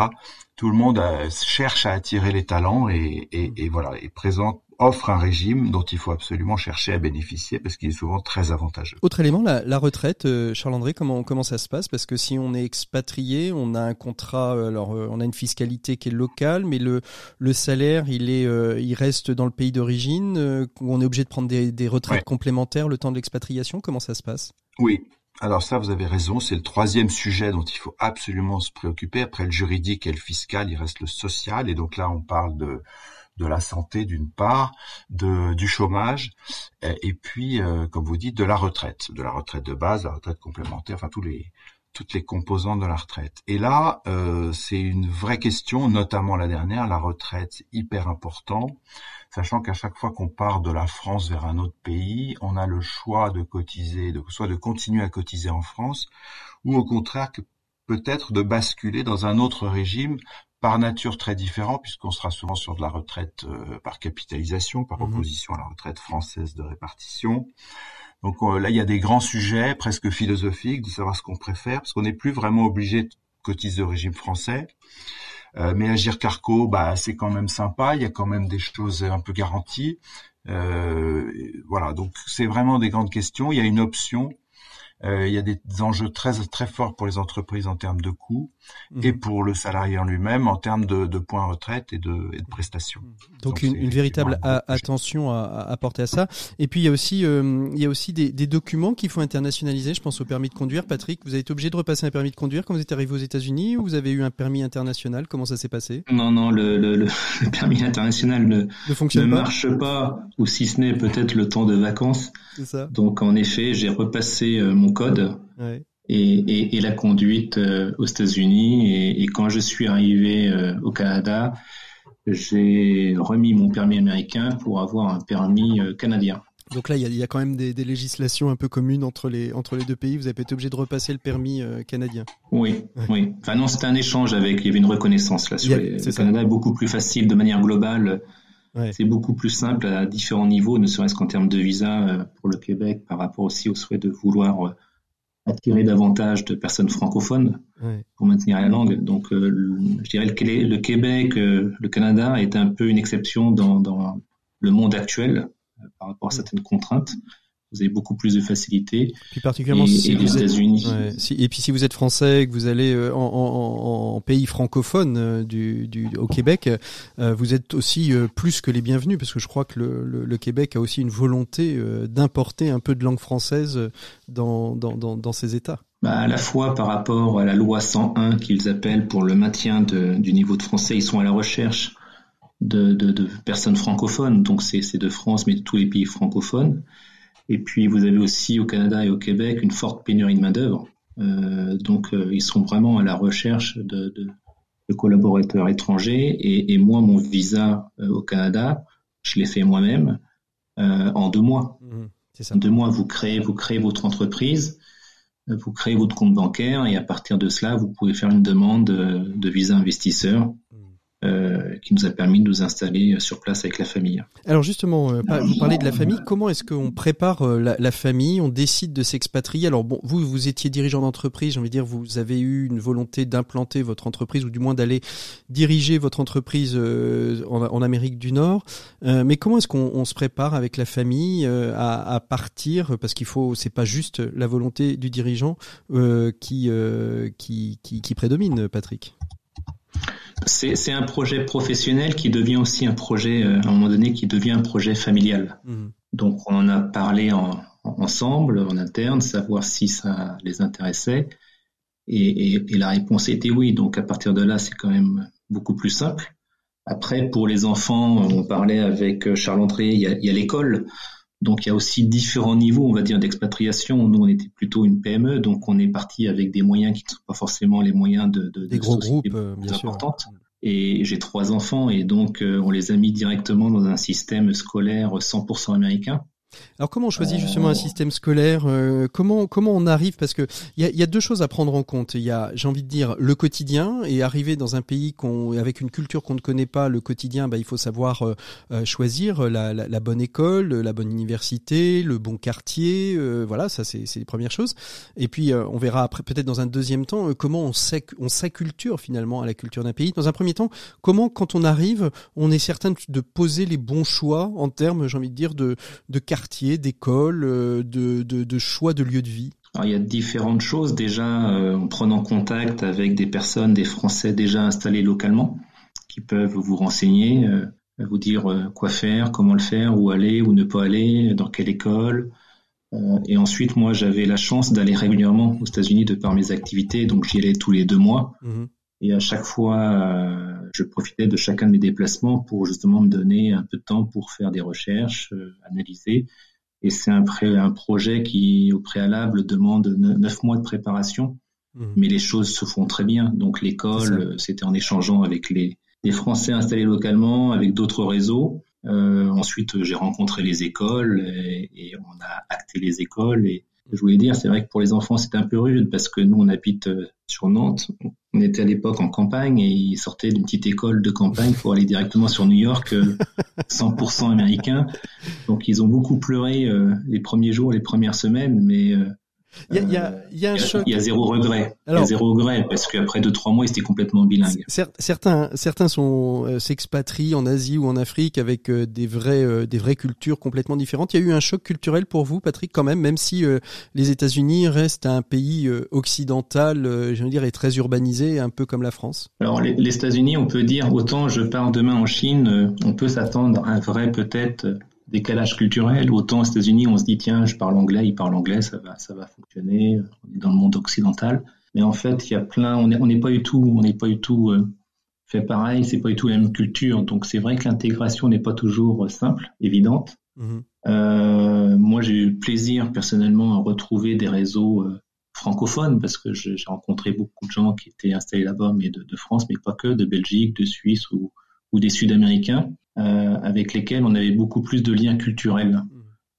Speaker 7: Tout le monde euh, cherche à attirer les talents et, et, et voilà, et présente offre un régime dont il faut absolument chercher à bénéficier parce qu'il est souvent très avantageux.
Speaker 1: Autre élément, la, la retraite, Charles-André, comment, comment ça se passe? Parce que si on est expatrié, on a un contrat, alors on a une fiscalité qui est locale, mais le, le salaire, il, est, il reste dans le pays d'origine, on est obligé de prendre des, des retraites complémentaires le temps de l'expatriation, comment ça se passe?
Speaker 7: Oui, alors ça, vous avez raison, c'est le troisième sujet dont il faut absolument se préoccuper. Après le juridique et le fiscal, il reste le social. Et donc là, on parle de, de la santé d'une part, de, du chômage, et, puis, euh, comme vous dites, de la retraite, de la retraite de base, la retraite complémentaire, enfin tous les, toutes les composantes de la retraite. Et là, euh, c'est une vraie question, notamment la dernière, la retraite, hyper important, sachant qu'à chaque fois qu'on part de la France vers un autre pays, on a le choix de cotiser, de, soit de continuer à cotiser en France, ou au contraire peut-être de basculer dans un autre régime par nature très différent, puisqu'on sera souvent sur de la retraite euh, par capitalisation, par mmh opposition à la retraite française de répartition. Donc euh, là, il y a des grands sujets presque philosophiques de savoir ce qu'on préfère, parce qu'on n'est plus vraiment obligé de cotiser au régime français. Euh, mais Agir Carco, bah, c'est quand même sympa, il y a quand même des choses un peu garanties. Euh, voilà, donc c'est vraiment des grandes questions. Il y a une option il y a des enjeux très très forts pour les entreprises en termes de coûts mhm. et pour le salarié en lui-même en termes de, de points retraite et de, et de prestations.
Speaker 1: Mhm. Donc, une, une, véritable attention à, à, porter à ça. Et puis il y a aussi euh, il y a aussi des, des documents qu'il faut internationaliser. Je pense au permis de conduire. Patrick, vous avez été obligé de repasser un permis de conduire quand vous êtes arrivé aux États-Unis ou vous avez eu un permis international? Comment ça s'est passé?
Speaker 6: Non non le, le, le, permis international ne, ne, marche pas ou si ce n'est peut-être le temps de vacances. Ça. Donc en effet j'ai repassé euh, mon code et, la conduite euh, aux États-Unis. Et, quand je suis arrivé euh, au Canada, j'ai remis mon permis américain pour avoir un permis euh, canadien.
Speaker 1: Donc là, il y, a, quand même des, législations un peu communes entre les, entre les deux pays. Vous avez été obligé de repasser le permis canadien.
Speaker 6: Oui, oui. Enfin non, c'était un échange avec. Il y avait une reconnaissance là. Sur le Canada est beaucoup plus facile de manière globale. C'est beaucoup plus simple à différents niveaux, ne serait-ce qu'en termes de visa pour le Québec, par rapport aussi au souhait de vouloir attirer davantage de personnes francophones pour maintenir la langue. Donc, je dirais le, le Québec, le Canada est un peu une exception dans, dans le monde actuel par rapport à certaines contraintes vous avez beaucoup plus de facilité.
Speaker 1: Puis particulièrement si les États-Unis. et puis si vous êtes français, que vous allez euh, en, pays francophone euh, du, au Québec, euh, vous êtes aussi plus que les bienvenus parce que je crois que le, Québec a aussi une volonté d'importer un peu de langue française dans, dans, dans, ces États.
Speaker 6: Bah, à la fois par rapport à la loi 101 qu'ils appellent pour le maintien du niveau de français, ils sont à la recherche de, de, de personnes francophones, donc c'est de France mais de tous les pays francophones. Et puis vous avez aussi au Canada et au Québec une forte pénurie de main-d'œuvre. Euh, donc euh, ils sont vraiment à la recherche de, de, de collaborateurs étrangers. Et, et, moi, mon visa euh, au Canada, je l'ai fait moi-même en deux mois. Mmh, ça. En deux mois, vous créez, vous créez votre entreprise, vous créez votre compte bancaire et à partir de cela, vous pouvez faire une demande de visa investisseur euh, qui nous a permis de nous installer sur place avec la famille.
Speaker 1: Alors justement, euh, vous parlez de la famille. Comment est-ce qu'on prépare euh, la, la, famille? On décide de s'expatrier? Alors bon, vous, vous étiez dirigeant d'entreprise. J'ai envie de dire, vous avez eu une volonté d'implanter votre entreprise ou du moins d'aller diriger votre entreprise en, en, Amérique du Nord. mais comment est-ce qu'on se prépare avec la famille à, à, partir? Parce qu'il faut, c'est pas juste la volonté du dirigeant qui, qui, qui, qui prédomine, Patrick.
Speaker 6: C'est un projet professionnel qui devient aussi un projet, euh, à un moment donné, qui devient un projet familial. Mmh. Donc on en a parlé en, ensemble, en interne, savoir si ça les intéressait. Et, et, et, la réponse était oui. Donc à partir de là, c'est quand même beaucoup plus simple. Après, pour les enfants, on parlait avec Charles André, il y a, a l'école. Donc il y a aussi différents niveaux, on va dire, d'expatriation. Nous, on était plutôt une PME, donc on est parti avec des moyens qui ne sont pas forcément les moyens de, de
Speaker 1: des gros groupes, euh, bien importantes. Sûr.
Speaker 6: Et j'ai trois enfants et donc euh, on les a mis directement dans un système scolaire 100% américain.
Speaker 1: Alors comment on choisit justement un système scolaire euh, Comment comment on arrive Parce que il y a, deux choses à prendre en compte. Il y a, j'ai envie de dire, le quotidien et arriver dans un pays qu'on, avec une culture qu'on ne connaît pas, le quotidien, bah, il faut savoir euh, euh, choisir la, bonne école, la bonne université, le bon quartier. voilà, ça c'est, les premières choses. Et puis on verra après peut-être dans un deuxième temps comment on, on s'acculture finalement à la culture d'un pays. Dans un premier temps, comment quand on arrive, on est certain de poser les bons choix en termes, j'ai envie de dire, de, de quartier d'école, euh, de, de, choix de lieu de vie
Speaker 6: il y a différentes choses. Déjà, euh, en prenant contact avec des personnes, des Français déjà installés localement, qui peuvent vous renseigner, euh, vous dire quoi faire, comment le faire, où aller, où ne pas aller, dans quelle école. et ensuite, moi, j'avais la chance d'aller régulièrement aux États-Unis de par mes activités, donc j'y allais tous les deux mois. Mmh. Et à chaque fois, je profitais de chacun de mes déplacements pour justement me donner un peu de temps pour faire des recherches, analyser et c'est un, un, projet qui, au préalable, demande neuf mois de préparation. Mmh. Mais les choses se font très bien. Donc l'école, c'était en échangeant avec les, les, Français installés localement, avec d'autres réseaux. Euh, ensuite, j'ai rencontré les écoles et, et, on a acté les écoles. Et je voulais dire, c'est vrai que pour les enfants, c'est un peu rude parce que nous, on habite euh, sur Nantes. On était à l'époque en campagne et ils sortaient d'une petite école de campagne pour aller directement sur New York, 100% euh, américain. Donc, ils ont beaucoup pleuré euh, les premiers jours, les premières semaines, mais
Speaker 1: il y a, y, a, y a, un choc.
Speaker 6: Il y a zéro regret. il y a zéro regret parce qu'après deux trois mois, ils étaient complètement bilingues.
Speaker 1: Certains, certains sont euh, s'expatrient en Asie ou en Afrique avec euh, des vrais, euh, des vraies cultures complètement différentes. Il y a eu un choc culturel pour vous, Patrick, quand même, même si les États-Unis restent un pays occidental, je veux dire, et très urbanisé, un peu comme la France.
Speaker 6: Alors les, les États-Unis, on peut dire autant je pars demain en Chine, on peut s'attendre à un vrai peut-être décalage culturel. Autant aux États-Unis, on se dit tiens, je parle anglais, il parle anglais, ça va, ça va fonctionner. On est dans le monde occidental, mais en fait, il y a plein. On n'est on pas du tout, on n'est pas du tout euh, fait pareil. C'est pas du tout la même culture. Donc c'est vrai que l'intégration n'est pas toujours simple, évidente. Mm-hmm. Euh, moi, j'ai eu plaisir personnellement à retrouver des réseaux euh, francophones parce que j'ai rencontré beaucoup de gens qui étaient installés là-bas, mais de, de, France, mais pas que, de Belgique, de Suisse ou, ou des Sud-Américains. Euh, avec lesquels on avait beaucoup plus de liens culturels.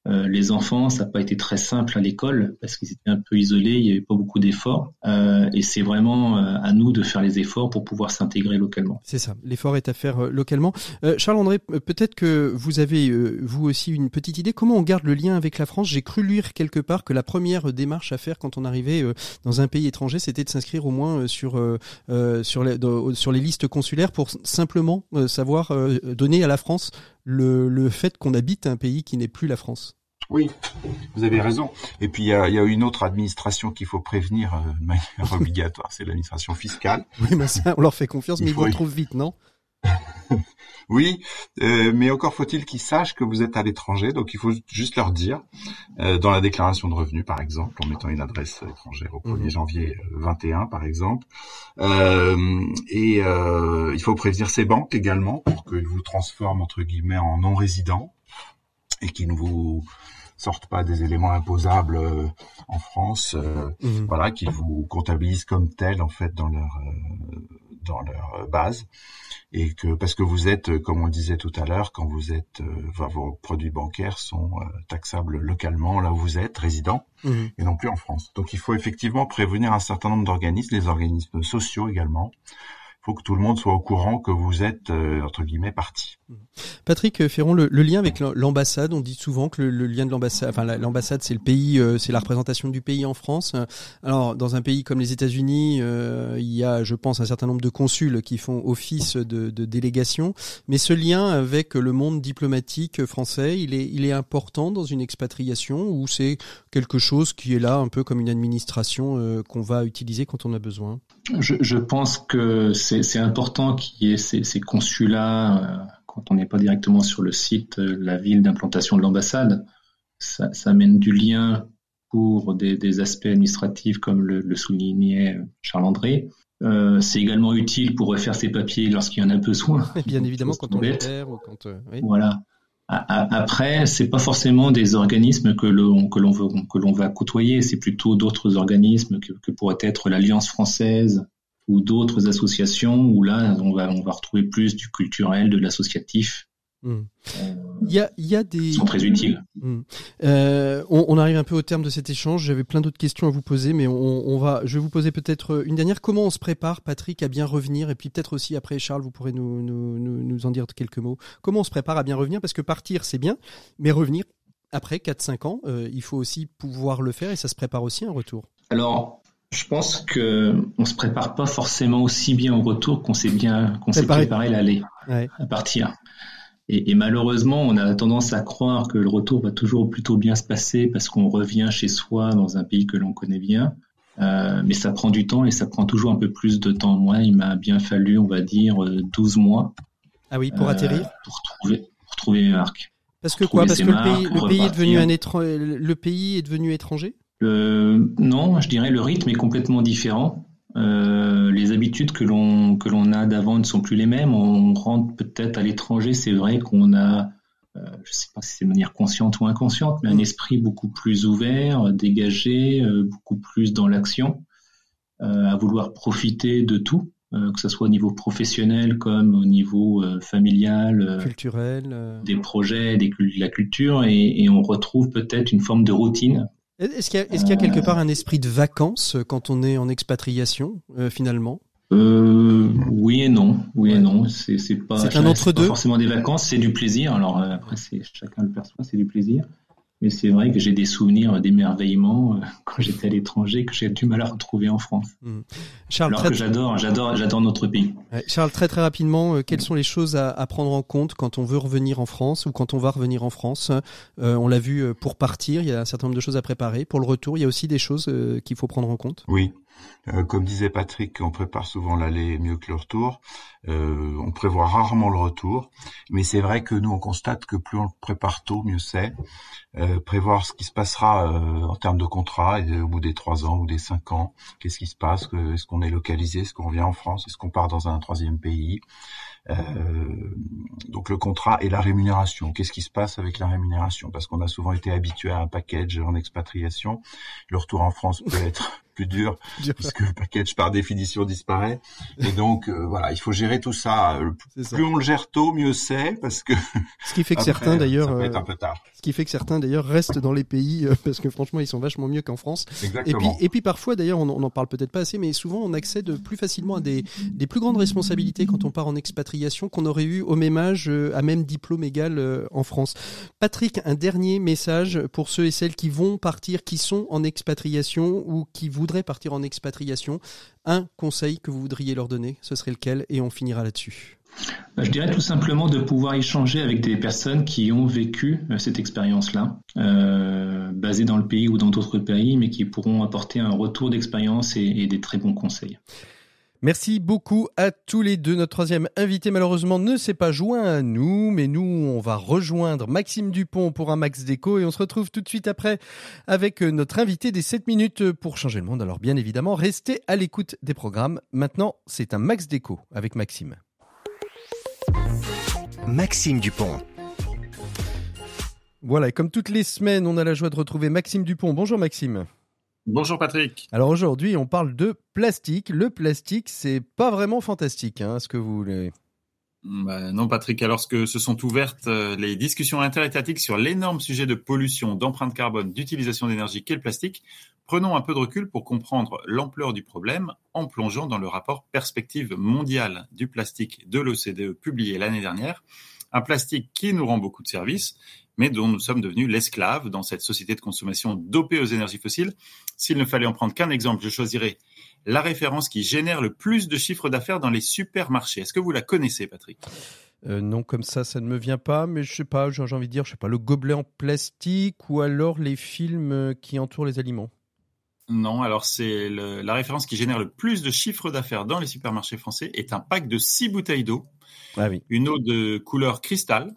Speaker 6: Euh, les enfants, ça n'a pas été très simple à l'école parce qu'ils étaient un peu isolés, il n'y avait pas beaucoup d'efforts. Euh, et c'est vraiment euh, à nous de faire les efforts pour pouvoir s'intégrer localement.
Speaker 1: C'est ça, l'effort est à faire localement. Charles-André, peut-être que vous avez, vous aussi, une petite idée. Comment on garde le lien avec la France? J'ai cru lire quelque part que la première démarche à faire quand on arrivait dans un pays étranger, c'était de s'inscrire au moins sur, sur, les, listes consulaires pour simplement savoir donner à la France le fait qu'on habite un pays qui n'est plus la France.
Speaker 7: Oui, vous avez raison. Et puis il y a, y a, une autre administration qu'il faut prévenir euh, de manière obligatoire, c'est l'administration fiscale.
Speaker 1: Oui, mais ça, on leur fait confiance, mais ils vous retrouvent vite, non?
Speaker 7: Oui, euh, mais encore faut-il qu'ils sachent que vous êtes à l'étranger, donc il faut juste leur dire, euh, dans la déclaration de revenus par exemple, en mettant une adresse étrangère au 1er mhm. janvier 21 par exemple, euh, et il faut prévenir ces banques également pour qu'ils vous transforment entre guillemets en non-résidents et qu'ils ne vous sortent pas des éléments imposables euh, en France, euh, mhm. voilà, qui vous comptabilisent comme tel en fait dans leur euh, dans leur base et que parce que vous êtes, comme on le disait tout à l'heure, quand vous êtes, vos produits bancaires sont taxables localement là où vous êtes résident mhm. et non plus en France. Donc il faut effectivement prévenir un certain nombre d'organismes, les organismes sociaux également, faut que tout le monde soit au courant que vous êtes euh, entre guillemets parti.
Speaker 1: Patrick Ferron, le, le lien avec l'ambassade, on dit souvent que le, lien de l'ambassade, enfin l'ambassade c'est le pays, euh, c'est la représentation du pays en France. Alors dans un pays comme les États-Unis, euh, il y a, je pense, un certain nombre de consuls qui font office de, de, délégation, mais ce lien avec le monde diplomatique français, il est, il est important dans une expatriation ou c'est quelque chose qui est là un peu comme une administration qu'on va utiliser quand on a besoin?
Speaker 6: Je, je pense que c'est important qu'il y ait ces, consulats euh, quand on n'est pas directement sur le site, euh, la ville d'implantation de l'ambassade. Ça, ça mène du lien pour des, aspects administratifs comme le, soulignait Charles-André. Euh, c'est également utile pour refaire ses papiers lorsqu'il y en a besoin.
Speaker 1: bien évidemment quand on est ou quand
Speaker 6: voilà. Après, c'est pas forcément des organismes que l'on que l'on que l'on va côtoyer. C'est plutôt d'autres organismes que, que pourrait être l'Alliance française ou d'autres associations où là, on va, on va retrouver plus du culturel, de l'associatif.
Speaker 1: Hmm. Il y a, il y a des.
Speaker 6: sont très utiles.
Speaker 1: Hmm. Euh, on, on, arrive un peu au terme de cet échange. J'avais plein d'autres questions à vous poser, mais on, on, va. Je vais vous poser peut-être une dernière. Comment on se prépare, Patrick, à bien revenir? Et puis peut-être aussi après, Charles, vous pourrez nous, nous, nous, en dire quelques mots. Comment on se prépare à bien revenir? Parce que partir, c'est bien, mais revenir après 4-5 ans, euh, il faut aussi pouvoir le faire et ça se prépare aussi un retour.
Speaker 6: Alors, je pense que on se prépare pas forcément aussi bien au retour qu'on s'est bien qu'on s'est préparé l'aller à partir. Et, malheureusement, on a tendance à croire que le retour va toujours plutôt bien se passer parce qu'on revient chez soi dans un pays que l'on connaît bien. Euh, mais ça prend du temps et ça prend toujours un peu plus de temps. Moi, il m'a bien fallu, on va dire, 12 mois.
Speaker 1: Ah oui, pour atterrir
Speaker 6: euh, Pour trouver, pour trouver mes marques.
Speaker 1: Parce que quoi? Parce que le pays, le pays est devenu un le pays est devenu étranger?
Speaker 6: Euh, non, je dirais le rythme est complètement différent. Euh, les habitudes que l'on que l'on a d'avant ne sont plus les mêmes. On rentre peut-être à l'étranger, c'est vrai qu'on a, euh, je ne sais pas si c'est de manière consciente ou inconsciente, mais un mm. esprit beaucoup plus ouvert, dégagé, beaucoup plus dans l'action, à vouloir profiter de tout, que ce soit au niveau professionnel comme au niveau familial,
Speaker 1: culturel,
Speaker 6: des projets, des, de la culture, et, et on retrouve peut-être une forme de routine
Speaker 1: est-ce qu'il y, a quelque part un esprit de vacances euh, quand on est en expatriation, euh, finalement?
Speaker 6: Euh, Oui et non. Oui et non. C'est pas,
Speaker 1: c'est un entre deux.
Speaker 6: forcément des vacances, c'est du plaisir. Alors après, c'est chacun le perçoit, c'est du plaisir. Mais c'est vrai que j'ai des souvenirs d'émerveillement euh, quand j'étais à l'étranger que j'ai du mal à retrouver en France. Mmh. Charles, Alors que j'adore, j'adore, j'adore notre pays.
Speaker 1: Charles, très très rapidement, euh, quelles sont les choses à, à, prendre en compte quand on veut revenir en France ou quand on va revenir en France? Euh, On l'a vu pour partir, il y a un certain nombre de choses à préparer. Pour le retour, il y a aussi des choses qu'il faut prendre en compte?
Speaker 7: Oui. Euh, comme disait Patrick, on prépare souvent l'aller mieux que le retour. Euh, on prévoit rarement le retour, mais c'est vrai que nous on constate que plus on le prépare tôt, mieux c'est. Euh, prévoir ce qui se passera en termes de contrat au bout des trois ans ou des cinq ans, qu'est-ce qui se passe, est-ce qu'on est localisé, est-ce qu'on revient en France, est-ce qu'on part dans un troisième pays. Donc le contrat et la rémunération. Qu'est-ce qui se passe avec la rémunération? Parce qu'on a souvent été habitué à un package en expatriation. Le retour en France peut être plus dur, puisque le package par définition disparaît. Et donc euh, voilà, il faut gérer tout ça. Plus on le gère tôt, mieux c'est, parce que
Speaker 1: ce qui fait que certains d'ailleurs,
Speaker 7: euh.
Speaker 1: Ce qui fait que certains d'ailleurs restent dans les pays euh, parce que franchement ils sont vachement mieux qu'en France.
Speaker 7: Exactement.
Speaker 1: Et puis et puis parfois d'ailleurs on, on en parle peut-être pas assez, mais souvent on accède plus facilement à des des plus grandes responsabilités quand on part en expatriation qu'on aurait eu au même âge à même diplôme égal en France. Patrick, un dernier message pour ceux et celles qui vont partir, qui sont en expatriation ou qui voudraient partir en expatriation. Un conseil que vous voudriez leur donner, ce serait lequel Et on finira là-dessus.
Speaker 6: Bah, je dirais tout simplement de pouvoir échanger avec des personnes qui ont vécu euh, cette expérience-là, euh, basée dans le pays ou dans d'autres pays, mais qui pourront apporter un retour d'expérience et des très bons conseils.
Speaker 1: Merci beaucoup à tous les deux. Notre troisième invité, malheureusement, ne s'est pas joint à nous, mais nous, on va rejoindre Maxime Dupont pour un Max Déco et on se retrouve tout de suite après avec notre invité des 7 minutes pour changer le monde. Alors, bien évidemment, restez à l'écoute des programmes. Maintenant, c'est un Max Déco avec Maxime.
Speaker 8: Maxime Dupont.
Speaker 1: Voilà, et comme toutes les semaines, on a la joie de retrouver Maxime Dupont. Bonjour Maxime.
Speaker 9: Bonjour Patrick.
Speaker 1: Alors aujourd'hui, on parle de plastique. Le plastique, c'est pas vraiment fantastique, hein, ce que vous voulez.
Speaker 9: Bah, non Patrick, alors que se sont ouvertes euh, les discussions interétatiques sur l'énorme sujet de pollution, d'empreinte carbone, d'utilisation d'énergie qu'est le plastique, prenons un peu de recul pour comprendre l'ampleur du problème en plongeant dans le rapport Perspective mondiale du plastique de l'OCDE publié l'année dernière. Un plastique qui nous rend beaucoup de services, mais dont nous sommes devenus l'esclave dans cette société de consommation dopée aux énergies fossiles. S'il ne fallait en prendre qu'un exemple, je choisirais la référence qui génère le plus de chiffres d'affaires dans les supermarchés. Est-ce que vous la connaissez, Patrick?
Speaker 1: Euh, non, comme ça, ça ne me vient pas, mais je sais pas, j'ai envie de dire, je sais pas, le gobelet en plastique ou alors les films euh, qui entourent les aliments.
Speaker 9: Non, alors c'est la référence qui génère le plus de chiffres d'affaires dans les supermarchés français est un pack de six bouteilles d'eau.
Speaker 1: Ah oui.
Speaker 9: Une eau de couleur cristal,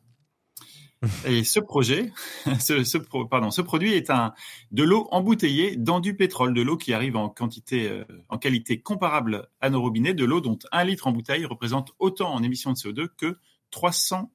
Speaker 9: et ce projet, ce, pardon, ce produit est un de l'eau embouteillée dans du pétrole, de l'eau qui arrive en quantité, euh, en qualité comparable à nos robinets, de l'eau dont un litre en bouteille représente autant en émissions de CO2 que 300,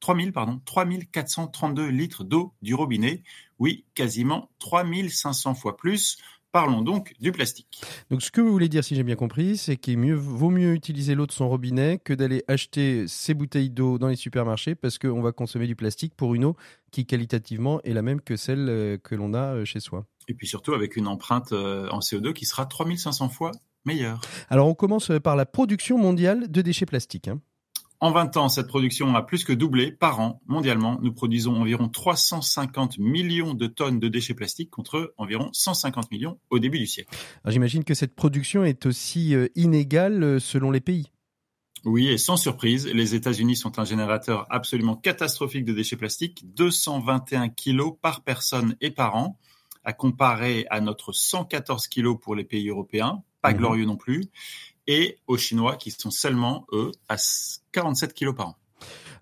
Speaker 9: 3000, pardon, 3432 litres d'eau du robinet. Oui, quasiment 3500 fois plus. Parlons donc du plastique.
Speaker 1: Donc ce que vous voulez dire, si j'ai bien compris, c'est qu'il vaut mieux utiliser l'eau de son robinet que d'aller acheter ses bouteilles d'eau dans les supermarchés parce qu'on va consommer du plastique pour une eau qui qualitativement est la même que celle euh, que l'on a euh, chez soi.
Speaker 9: Et puis surtout avec une empreinte euh, en CO2 qui sera 3500 fois meilleure.
Speaker 1: Alors on commence par la production mondiale de déchets plastiques. Hein.
Speaker 9: En 20 ans, cette production a plus que doublé par an mondialement. Nous produisons environ 350 millions de tonnes de déchets plastiques contre environ 150 millions au début du siècle.
Speaker 1: J'imagine que cette production est aussi euh, inégale euh, selon les pays.
Speaker 9: Oui, et sans surprise, les États-Unis sont un générateur absolument catastrophique de déchets plastiques, 221 kilos par personne et par an, à comparer à notre 114 kilos pour les pays européens, pas mmh glorieux non plus et aux Chinois qui sont seulement, eux, à 47 kilos par an.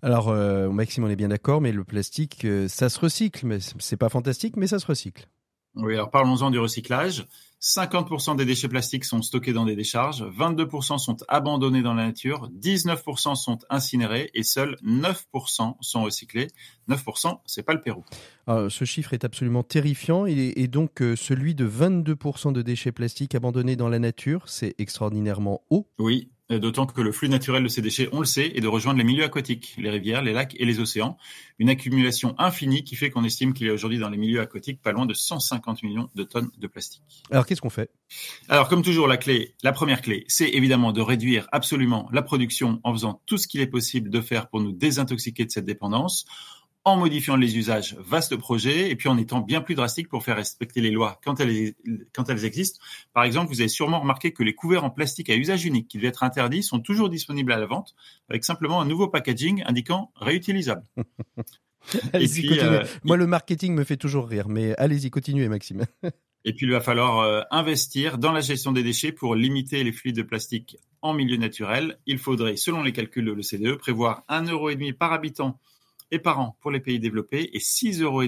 Speaker 1: Alors, euh, Maxime, on est bien d'accord, mais le plastique, euh, ça se recycle. Mais c'est pas fantastique, mais ça se recycle.
Speaker 9: Oui, alors parlons-en du recyclage. 50% des déchets plastiques sont stockés dans des décharges, 22% sont abandonnés dans la nature, 19% sont incinérés et seuls 9% sont recyclés. 9%, c'est pas le Pérou.
Speaker 1: ce chiffre est absolument terrifiant et, donc euh, celui de 22% de déchets plastiques abandonnés dans la nature, c'est extraordinairement haut.
Speaker 9: Oui, D'autant que le flux naturel de ces déchets, on le sait, est de rejoindre les milieux aquatiques, les rivières, les lacs et les océans. Une accumulation infinie qui fait qu'on estime qu'il y a aujourd'hui dans les milieux aquatiques pas loin de 150 millions de tonnes de plastique.
Speaker 1: Alors qu'est-ce qu'on fait?
Speaker 9: Alors comme toujours, la clé, la première clé, c'est évidemment de réduire absolument la production en faisant tout ce qu'il est possible de faire pour nous désintoxiquer de cette dépendance en modifiant les usages, vaste projet, et puis en étant bien plus drastique pour faire respecter les lois quand elles, quand elles existent. Par exemple, vous avez sûrement remarqué que les couverts en plastique à usage unique qui devaient être interdits sont toujours disponibles à la vente, avec simplement un nouveau packaging indiquant réutilisable.
Speaker 1: allez-y, continuez. Euh, Moi, le marketing me fait toujours rire, mais allez-y, continuez, Maxime.
Speaker 9: et puis, il va falloir euh, investir dans la gestion des déchets pour limiter les fluides de plastique en milieu naturel. Il faudrait, selon les calculs de l'OCDE, prévoir un euro et demi par habitant et par an pour les pays développés et 6,5 euros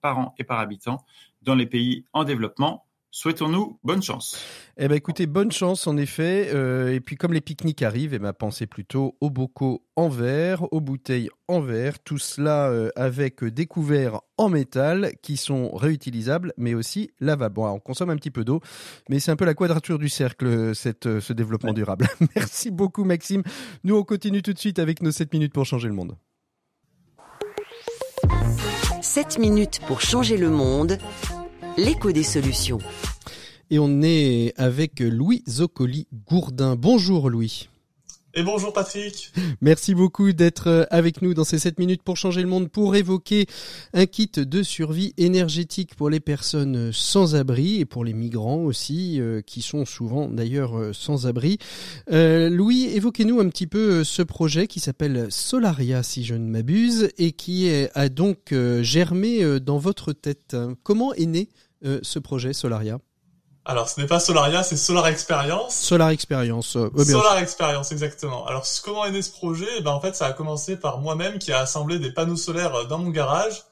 Speaker 9: par an et par habitant dans les pays en développement, Souhaitons-nous bonne chance.
Speaker 1: Eh ben écoutez, bonne chance en effet. Euh, et puis comme les pique-niques arrivent, eh ben, pensez plutôt aux bocaux en verre, aux bouteilles en verre, tout cela euh, avec des couverts en métal qui sont réutilisables mais aussi lavables. Bon, on consomme un petit peu d'eau, mais c'est un peu la quadrature du cercle, cette, euh, ce développement durable. Merci beaucoup Maxime. Nous on continue tout de suite avec nos 7 minutes pour changer le monde.
Speaker 2: 7 minutes pour changer le monde l'écho des solutions.
Speaker 1: Et on est avec Louis Zoccoli Gourdin. Bonjour Louis.
Speaker 8: Et bonjour Patrick.
Speaker 1: Merci beaucoup d'être avec nous dans ces 7 minutes pour changer le monde, pour évoquer un kit de survie énergétique pour les personnes sans abri et pour les migrants aussi, euh, qui sont souvent d'ailleurs euh, sans abri. Euh, Louis, évoquez-nous un petit peu ce projet qui s'appelle Solaria, si je ne m'abuse, et qui a donc germé dans votre tête. Comment est né euh, ce projet Solaria?
Speaker 8: Alors, ce n'est pas Solaria, c'est Solar Experience.
Speaker 1: Solar Experience.
Speaker 8: Euh, Solar Experience, exactement. Alors, comment est né ce projet? Eh ben, En fait, ça a commencé par moi-même qui a assemblé des panneaux solaires euh, dans mon garage,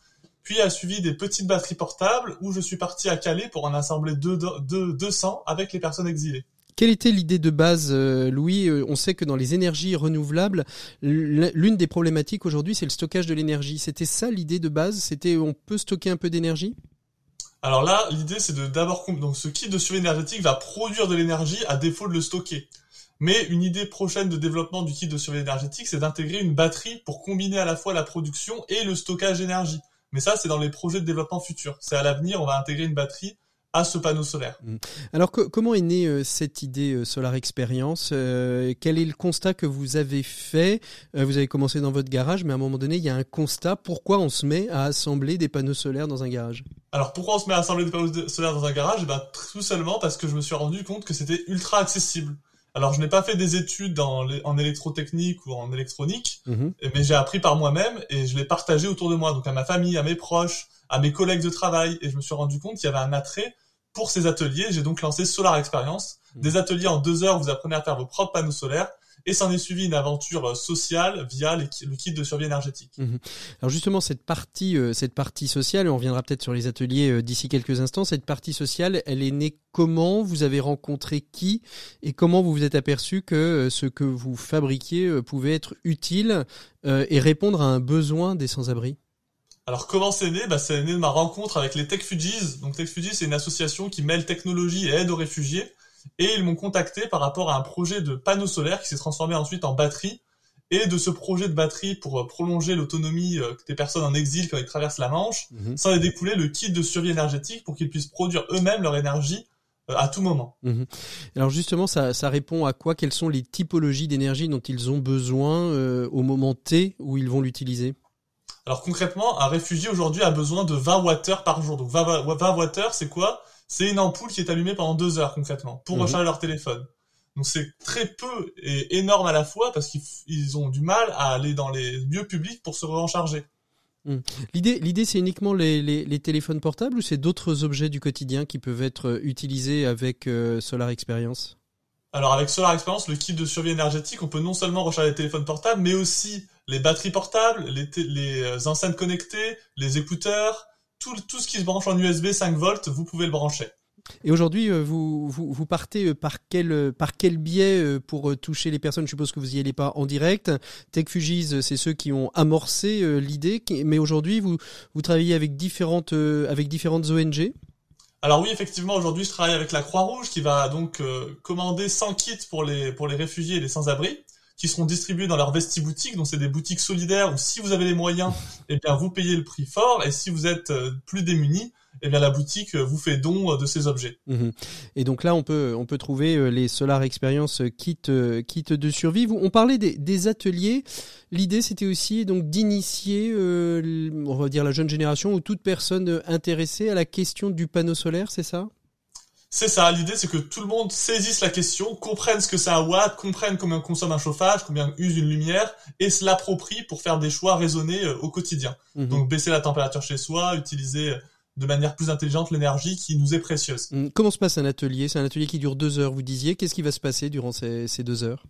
Speaker 8: puis a suivi des petites batteries portables où je suis parti à Calais pour en assembler deux, deux, 200 avec les personnes exilées.
Speaker 1: Quelle était l'idée de base, Louis? On sait que dans les énergies renouvelables, l'une des problématiques aujourd'hui, c'est le stockage de l'énergie. C'était ça l'idée de base? C'était on peut stocker un peu d'énergie?
Speaker 8: Alors là, l'idée c'est de d'abord donc ce kit de survie énergétique va produire de l'énergie à défaut de le stocker. Mais une idée prochaine de développement du kit de survie énergétique, c'est d'intégrer une batterie pour combiner à la fois la production et le stockage d'énergie. Mais ça, c'est dans les projets de développement futurs. C'est à l'avenir, on va intégrer une batterie à ce panneau solaire. Mmh.
Speaker 1: Alors comment est née euh, cette idée euh, Solar Experience euh, Quel est le constat que vous avez fait? Vous avez commencé dans votre garage, mais à un moment donné, il y a un constat. Pourquoi on se met à assembler des panneaux solaires dans un garage?
Speaker 8: Alors pourquoi on se met à assembler des panneaux solaires dans un garage? Eh ben, Tout simplement parce que je me suis rendu compte que c'était ultra accessible. Alors, je n'ai pas fait des études en, en électrotechnique ou en électronique, mmh. mais j'ai appris par moi-même et je l'ai partagé autour de moi, donc à ma famille, à mes proches, à mes collègues de travail, et je me suis rendu compte qu'il y avait un attrait pour ces ateliers, j'ai donc lancé Solar Experience. Mmh. Des ateliers en deux heures, vous apprenez à faire vos propres panneaux solaires. Et s'en est suivi une aventure euh, sociale via le kit de survie énergétique. Mmh.
Speaker 1: Alors justement, cette partie, euh, cette partie sociale, on reviendra peut-être sur les ateliers euh, d'ici quelques instants. Cette partie sociale, elle est née comment? Vous avez rencontré qui? Et comment vous vous êtes aperçu que ce que vous fabriquiez pouvait être utile et répondre à un besoin des sans-abri?
Speaker 8: Alors comment c'est né? Bah, C'est né de ma rencontre avec les TechFugees. Donc TechFugees, c'est une association qui mêle technologie et aide aux réfugiés. Et ils m'ont contacté par rapport à un projet de panneau solaire qui s'est transformé ensuite en batterie. Et de ce projet de batterie pour euh, prolonger l'autonomie euh, des personnes en exil quand ils traversent la Manche, mhm. ça a découlé le kit de survie énergétique pour qu'ils puissent produire eux-mêmes leur énergie euh, à tout moment. Mhm.
Speaker 1: Alors justement, ça, ça, répond à quoi? Quelles sont les typologies d'énergie dont ils ont besoin au moment T où ils vont l'utiliser?
Speaker 8: Alors concrètement, un réfugié aujourd'hui a besoin de 20 Wh par jour. Donc 20, Wh, c'est quoi? C'est une ampoule qui est allumée pendant deux heures concrètement pour mhm. recharger leur téléphone. Donc c'est très peu et énorme à la fois parce qu'ils ont du mal à aller dans les lieux publics pour se recharger.
Speaker 1: Mhm. L'idée, l'idée, c'est uniquement les, les, téléphones portables ou c'est d'autres objets du quotidien qui peuvent être utilisés avec euh, Solar Experience?
Speaker 8: Alors avec Solar Experience, le kit de survie énergétique, on peut non seulement recharger les téléphones portables, mais aussi les batteries portables, les, les euh, enceintes connectées, les écouteurs, tout, tout ce qui se branche en USB 5 volts, vous pouvez le brancher.
Speaker 1: Et aujourd'hui, euh, vous, vous, vous, partez euh, par quel, par quel biais pour toucher les personnes? Je suppose que vous n'y allez pas en direct. TechFugees, c'est ceux qui ont amorcé l'idée. Mais aujourd'hui, vous, vous travaillez avec différentes, avec différentes ONG
Speaker 8: alors oui, effectivement, aujourd'hui, je travaille avec la Croix-Rouge qui va donc commander 100 kits pour les, pour les réfugiés et les sans-abri qui seront distribués dans leurs vesti-boutiques. Donc c'est des boutiques solidaires où si vous avez les moyens, eh bien vous payez le prix fort et si vous êtes euh, plus démunis, eh bien la boutique euh, vous fait don euh, de ces objets.
Speaker 1: Mhm. Et donc là on peut on peut trouver les Solar Experience kit kit de survie. On parlait des, des ateliers. L'idée c'était aussi donc d'initier on va dire la jeune génération ou toute personne intéressée à la question du panneau solaire, c'est ça?
Speaker 8: C'est ça, l'idée c'est que tout le monde saisisse la question, comprenne ce que c'est un watt, comprenne combien consomme un chauffage, combien use une lumière, et se l'approprie pour faire des choix raisonnés euh, au quotidien. Mhm. Donc baisser la température chez soi, utiliser euh, de manière plus intelligente l'énergie qui nous est précieuse.
Speaker 1: Mhm. Comment se passe un atelier? C'est un atelier qui dure deux heures, vous disiez. Qu'est-ce qui va se passer durant ces, deux heures?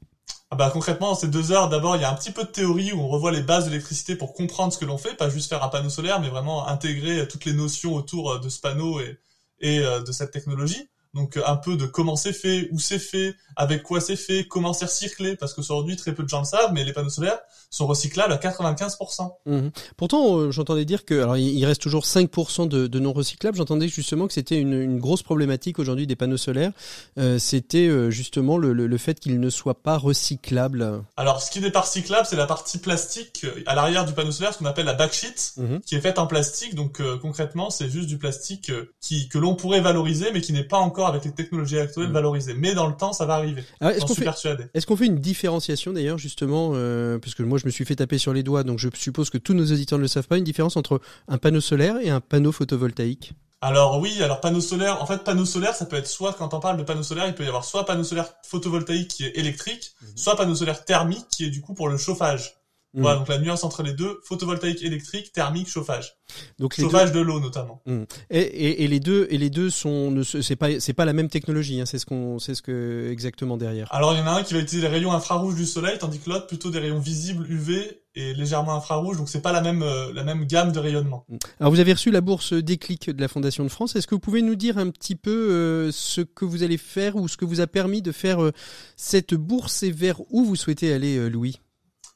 Speaker 8: Ah bah, concrètement, dans ces deux heures, d'abord, il y a un petit peu de théorie où on revoit les bases de l'électricité pour comprendre ce que l'on fait, pas juste faire un panneau solaire, mais vraiment intégrer toutes les notions autour euh, de ce panneau et, et de cette technologie. Donc un peu de comment c'est fait, où c'est fait, avec quoi c'est fait, comment c'est recyclé, parce qu'aujourd'hui très peu de gens le savent, mais les panneaux solaires sont recyclables à 95%.
Speaker 1: Mmh. Pourtant, euh, j'entendais dire que, alors il reste toujours 5% de, de, non recyclables. J'entendais justement que c'était une, une, grosse problématique aujourd'hui des panneaux solaires. Euh, c'était euh, justement le, le, le fait qu'ils ne soient pas recyclables.
Speaker 8: Alors, ce qui n'est pas recyclable, c'est la partie plastique euh, à l'arrière du panneau solaire, ce qu'on appelle la backsheet, mmh. qui est faite en plastique. Donc concrètement, c'est juste du plastique qui que l'on pourrait valoriser, mais qui n'est pas encore avec les technologies actuelles mmh. valorisé. Mais dans le temps, ça va arriver.
Speaker 1: Ah, est-ce qu'on fait, est qu'on fait une différenciation d'ailleurs justement, euh, parce que moi je me suis fait taper sur les doigts, donc je suppose que tous nos auditeurs ne le savent pas, une différence entre un panneau solaire et un panneau photovoltaïque?
Speaker 8: Alors oui, alors panneau solaire, en fait panneau solaire, ça peut être soit quand on parle de panneau solaire, il peut y avoir soit panneau solaire photovoltaïque qui est électrique, mmh. soit panneau solaire thermique qui est du coup pour le chauffage. Mmh. Voilà, donc la nuance entre les deux, photovoltaïque électrique, thermique, chauffage. Donc chauffage de l'eau notamment.
Speaker 1: Mmh. Et, et, et, les deux et les deux sont c'est pas c'est pas la même technologie, hein, c'est ce qu'on c'est ce que exactement derrière.
Speaker 8: Alors il y en a un qui va utiliser les rayons infrarouges du soleil, tandis que l'autre plutôt des rayons visibles UV et légèrement infrarouge, donc c'est pas la même euh, la même gamme de rayonnement. Mmh.
Speaker 1: Alors vous avez reçu la bourse Déclic de la Fondation de France. Est-ce que vous pouvez nous dire un petit peu euh, ce que vous allez faire ou ce que vous a permis de faire euh, cette bourse et vers où vous souhaitez aller, Louis?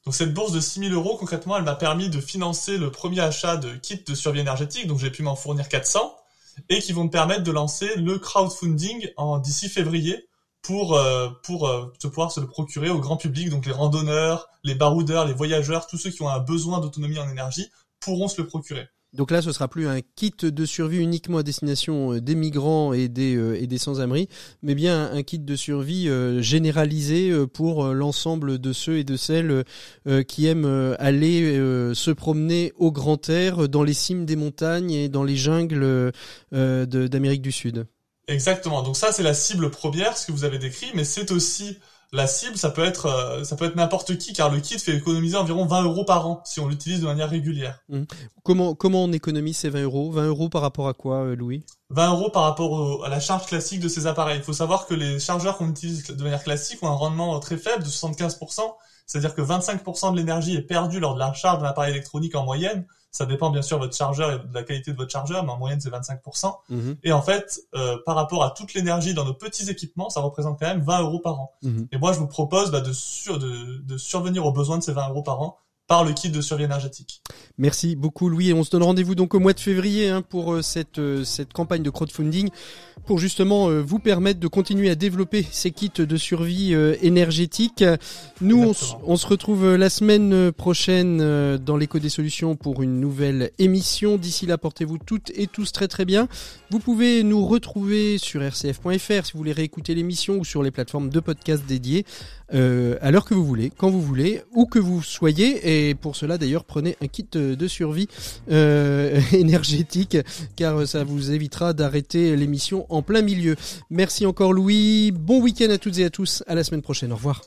Speaker 8: Donc cette bourse de 6000 euros, concrètement, elle m'a permis de financer le premier achat de kits de survie énergétique, donc j'ai pu m'en fournir 400, et qui vont me permettre de lancer le crowdfunding en d'ici février pour euh, pour euh, pouvoir se le procurer au grand public, donc les randonneurs, les baroudeurs, les voyageurs, tous ceux qui ont un besoin d'autonomie en énergie pourront se le procurer.
Speaker 1: Donc là, ce sera plus un kit de survie uniquement à destination euh, des migrants et des, euh, des sans-abri, mais bien un kit de survie euh, généralisé pour l'ensemble de ceux et de celles qui aiment aller se promener au grand air, dans les cimes des montagnes et dans les jungles d'Amérique du Sud.
Speaker 8: Exactement. Donc ça, c'est la cible première, ce que vous avez décrit, mais c'est aussi la cible, ça peut être euh, ça peut être n'importe qui, car le kit fait économiser environ 20 euros par an si on l'utilise de manière régulière.
Speaker 1: Mmh. Comment comment on économise ces 20 euros? 20 euros par rapport à quoi, euh, Louis?
Speaker 8: 20 euros par rapport à la charge classique de ces appareils. Il faut savoir que les chargeurs qu'on utilise de manière classique ont un rendement très faible de 75%, c'est-à-dire que 25% de l'énergie est perdue lors de la charge d'un appareil électronique en moyenne, ça dépend bien sûr de votre chargeur et de la qualité de votre chargeur, mais en moyenne c'est 25%. Mhm. Et en fait, euh, par rapport à toute l'énergie dans nos petits équipements, ça représente quand même 20 euros par an. Mhm. Et moi, je vous propose bah, de, sur, de, de survenir aux besoins de ces 20 euros par an par le kit de survie énergétique.
Speaker 1: Merci beaucoup Louis et on se donne rendez-vous donc au mois de février hein, pour euh, cette, euh, cette campagne de crowdfunding pour justement euh, vous permettre de continuer à développer ces kits de survie énergétique. Nous on, on, se retrouve la semaine prochaine dans l'écho des solutions pour une nouvelle émission. D'ici là portez-vous toutes et tous très très bien. Vous pouvez nous retrouver sur rcf.fr si vous voulez réécouter l'émission ou sur les plateformes de podcast dédiées à l'heure que vous voulez, quand vous voulez, où que vous soyez. Et et pour cela, d'ailleurs, prenez un kit de survie euh, énergétique, car ça vous évitera d'arrêter l'émission en plein milieu. Merci encore Louis. Bon week-end à toutes et à tous. À la semaine prochaine. Au revoir.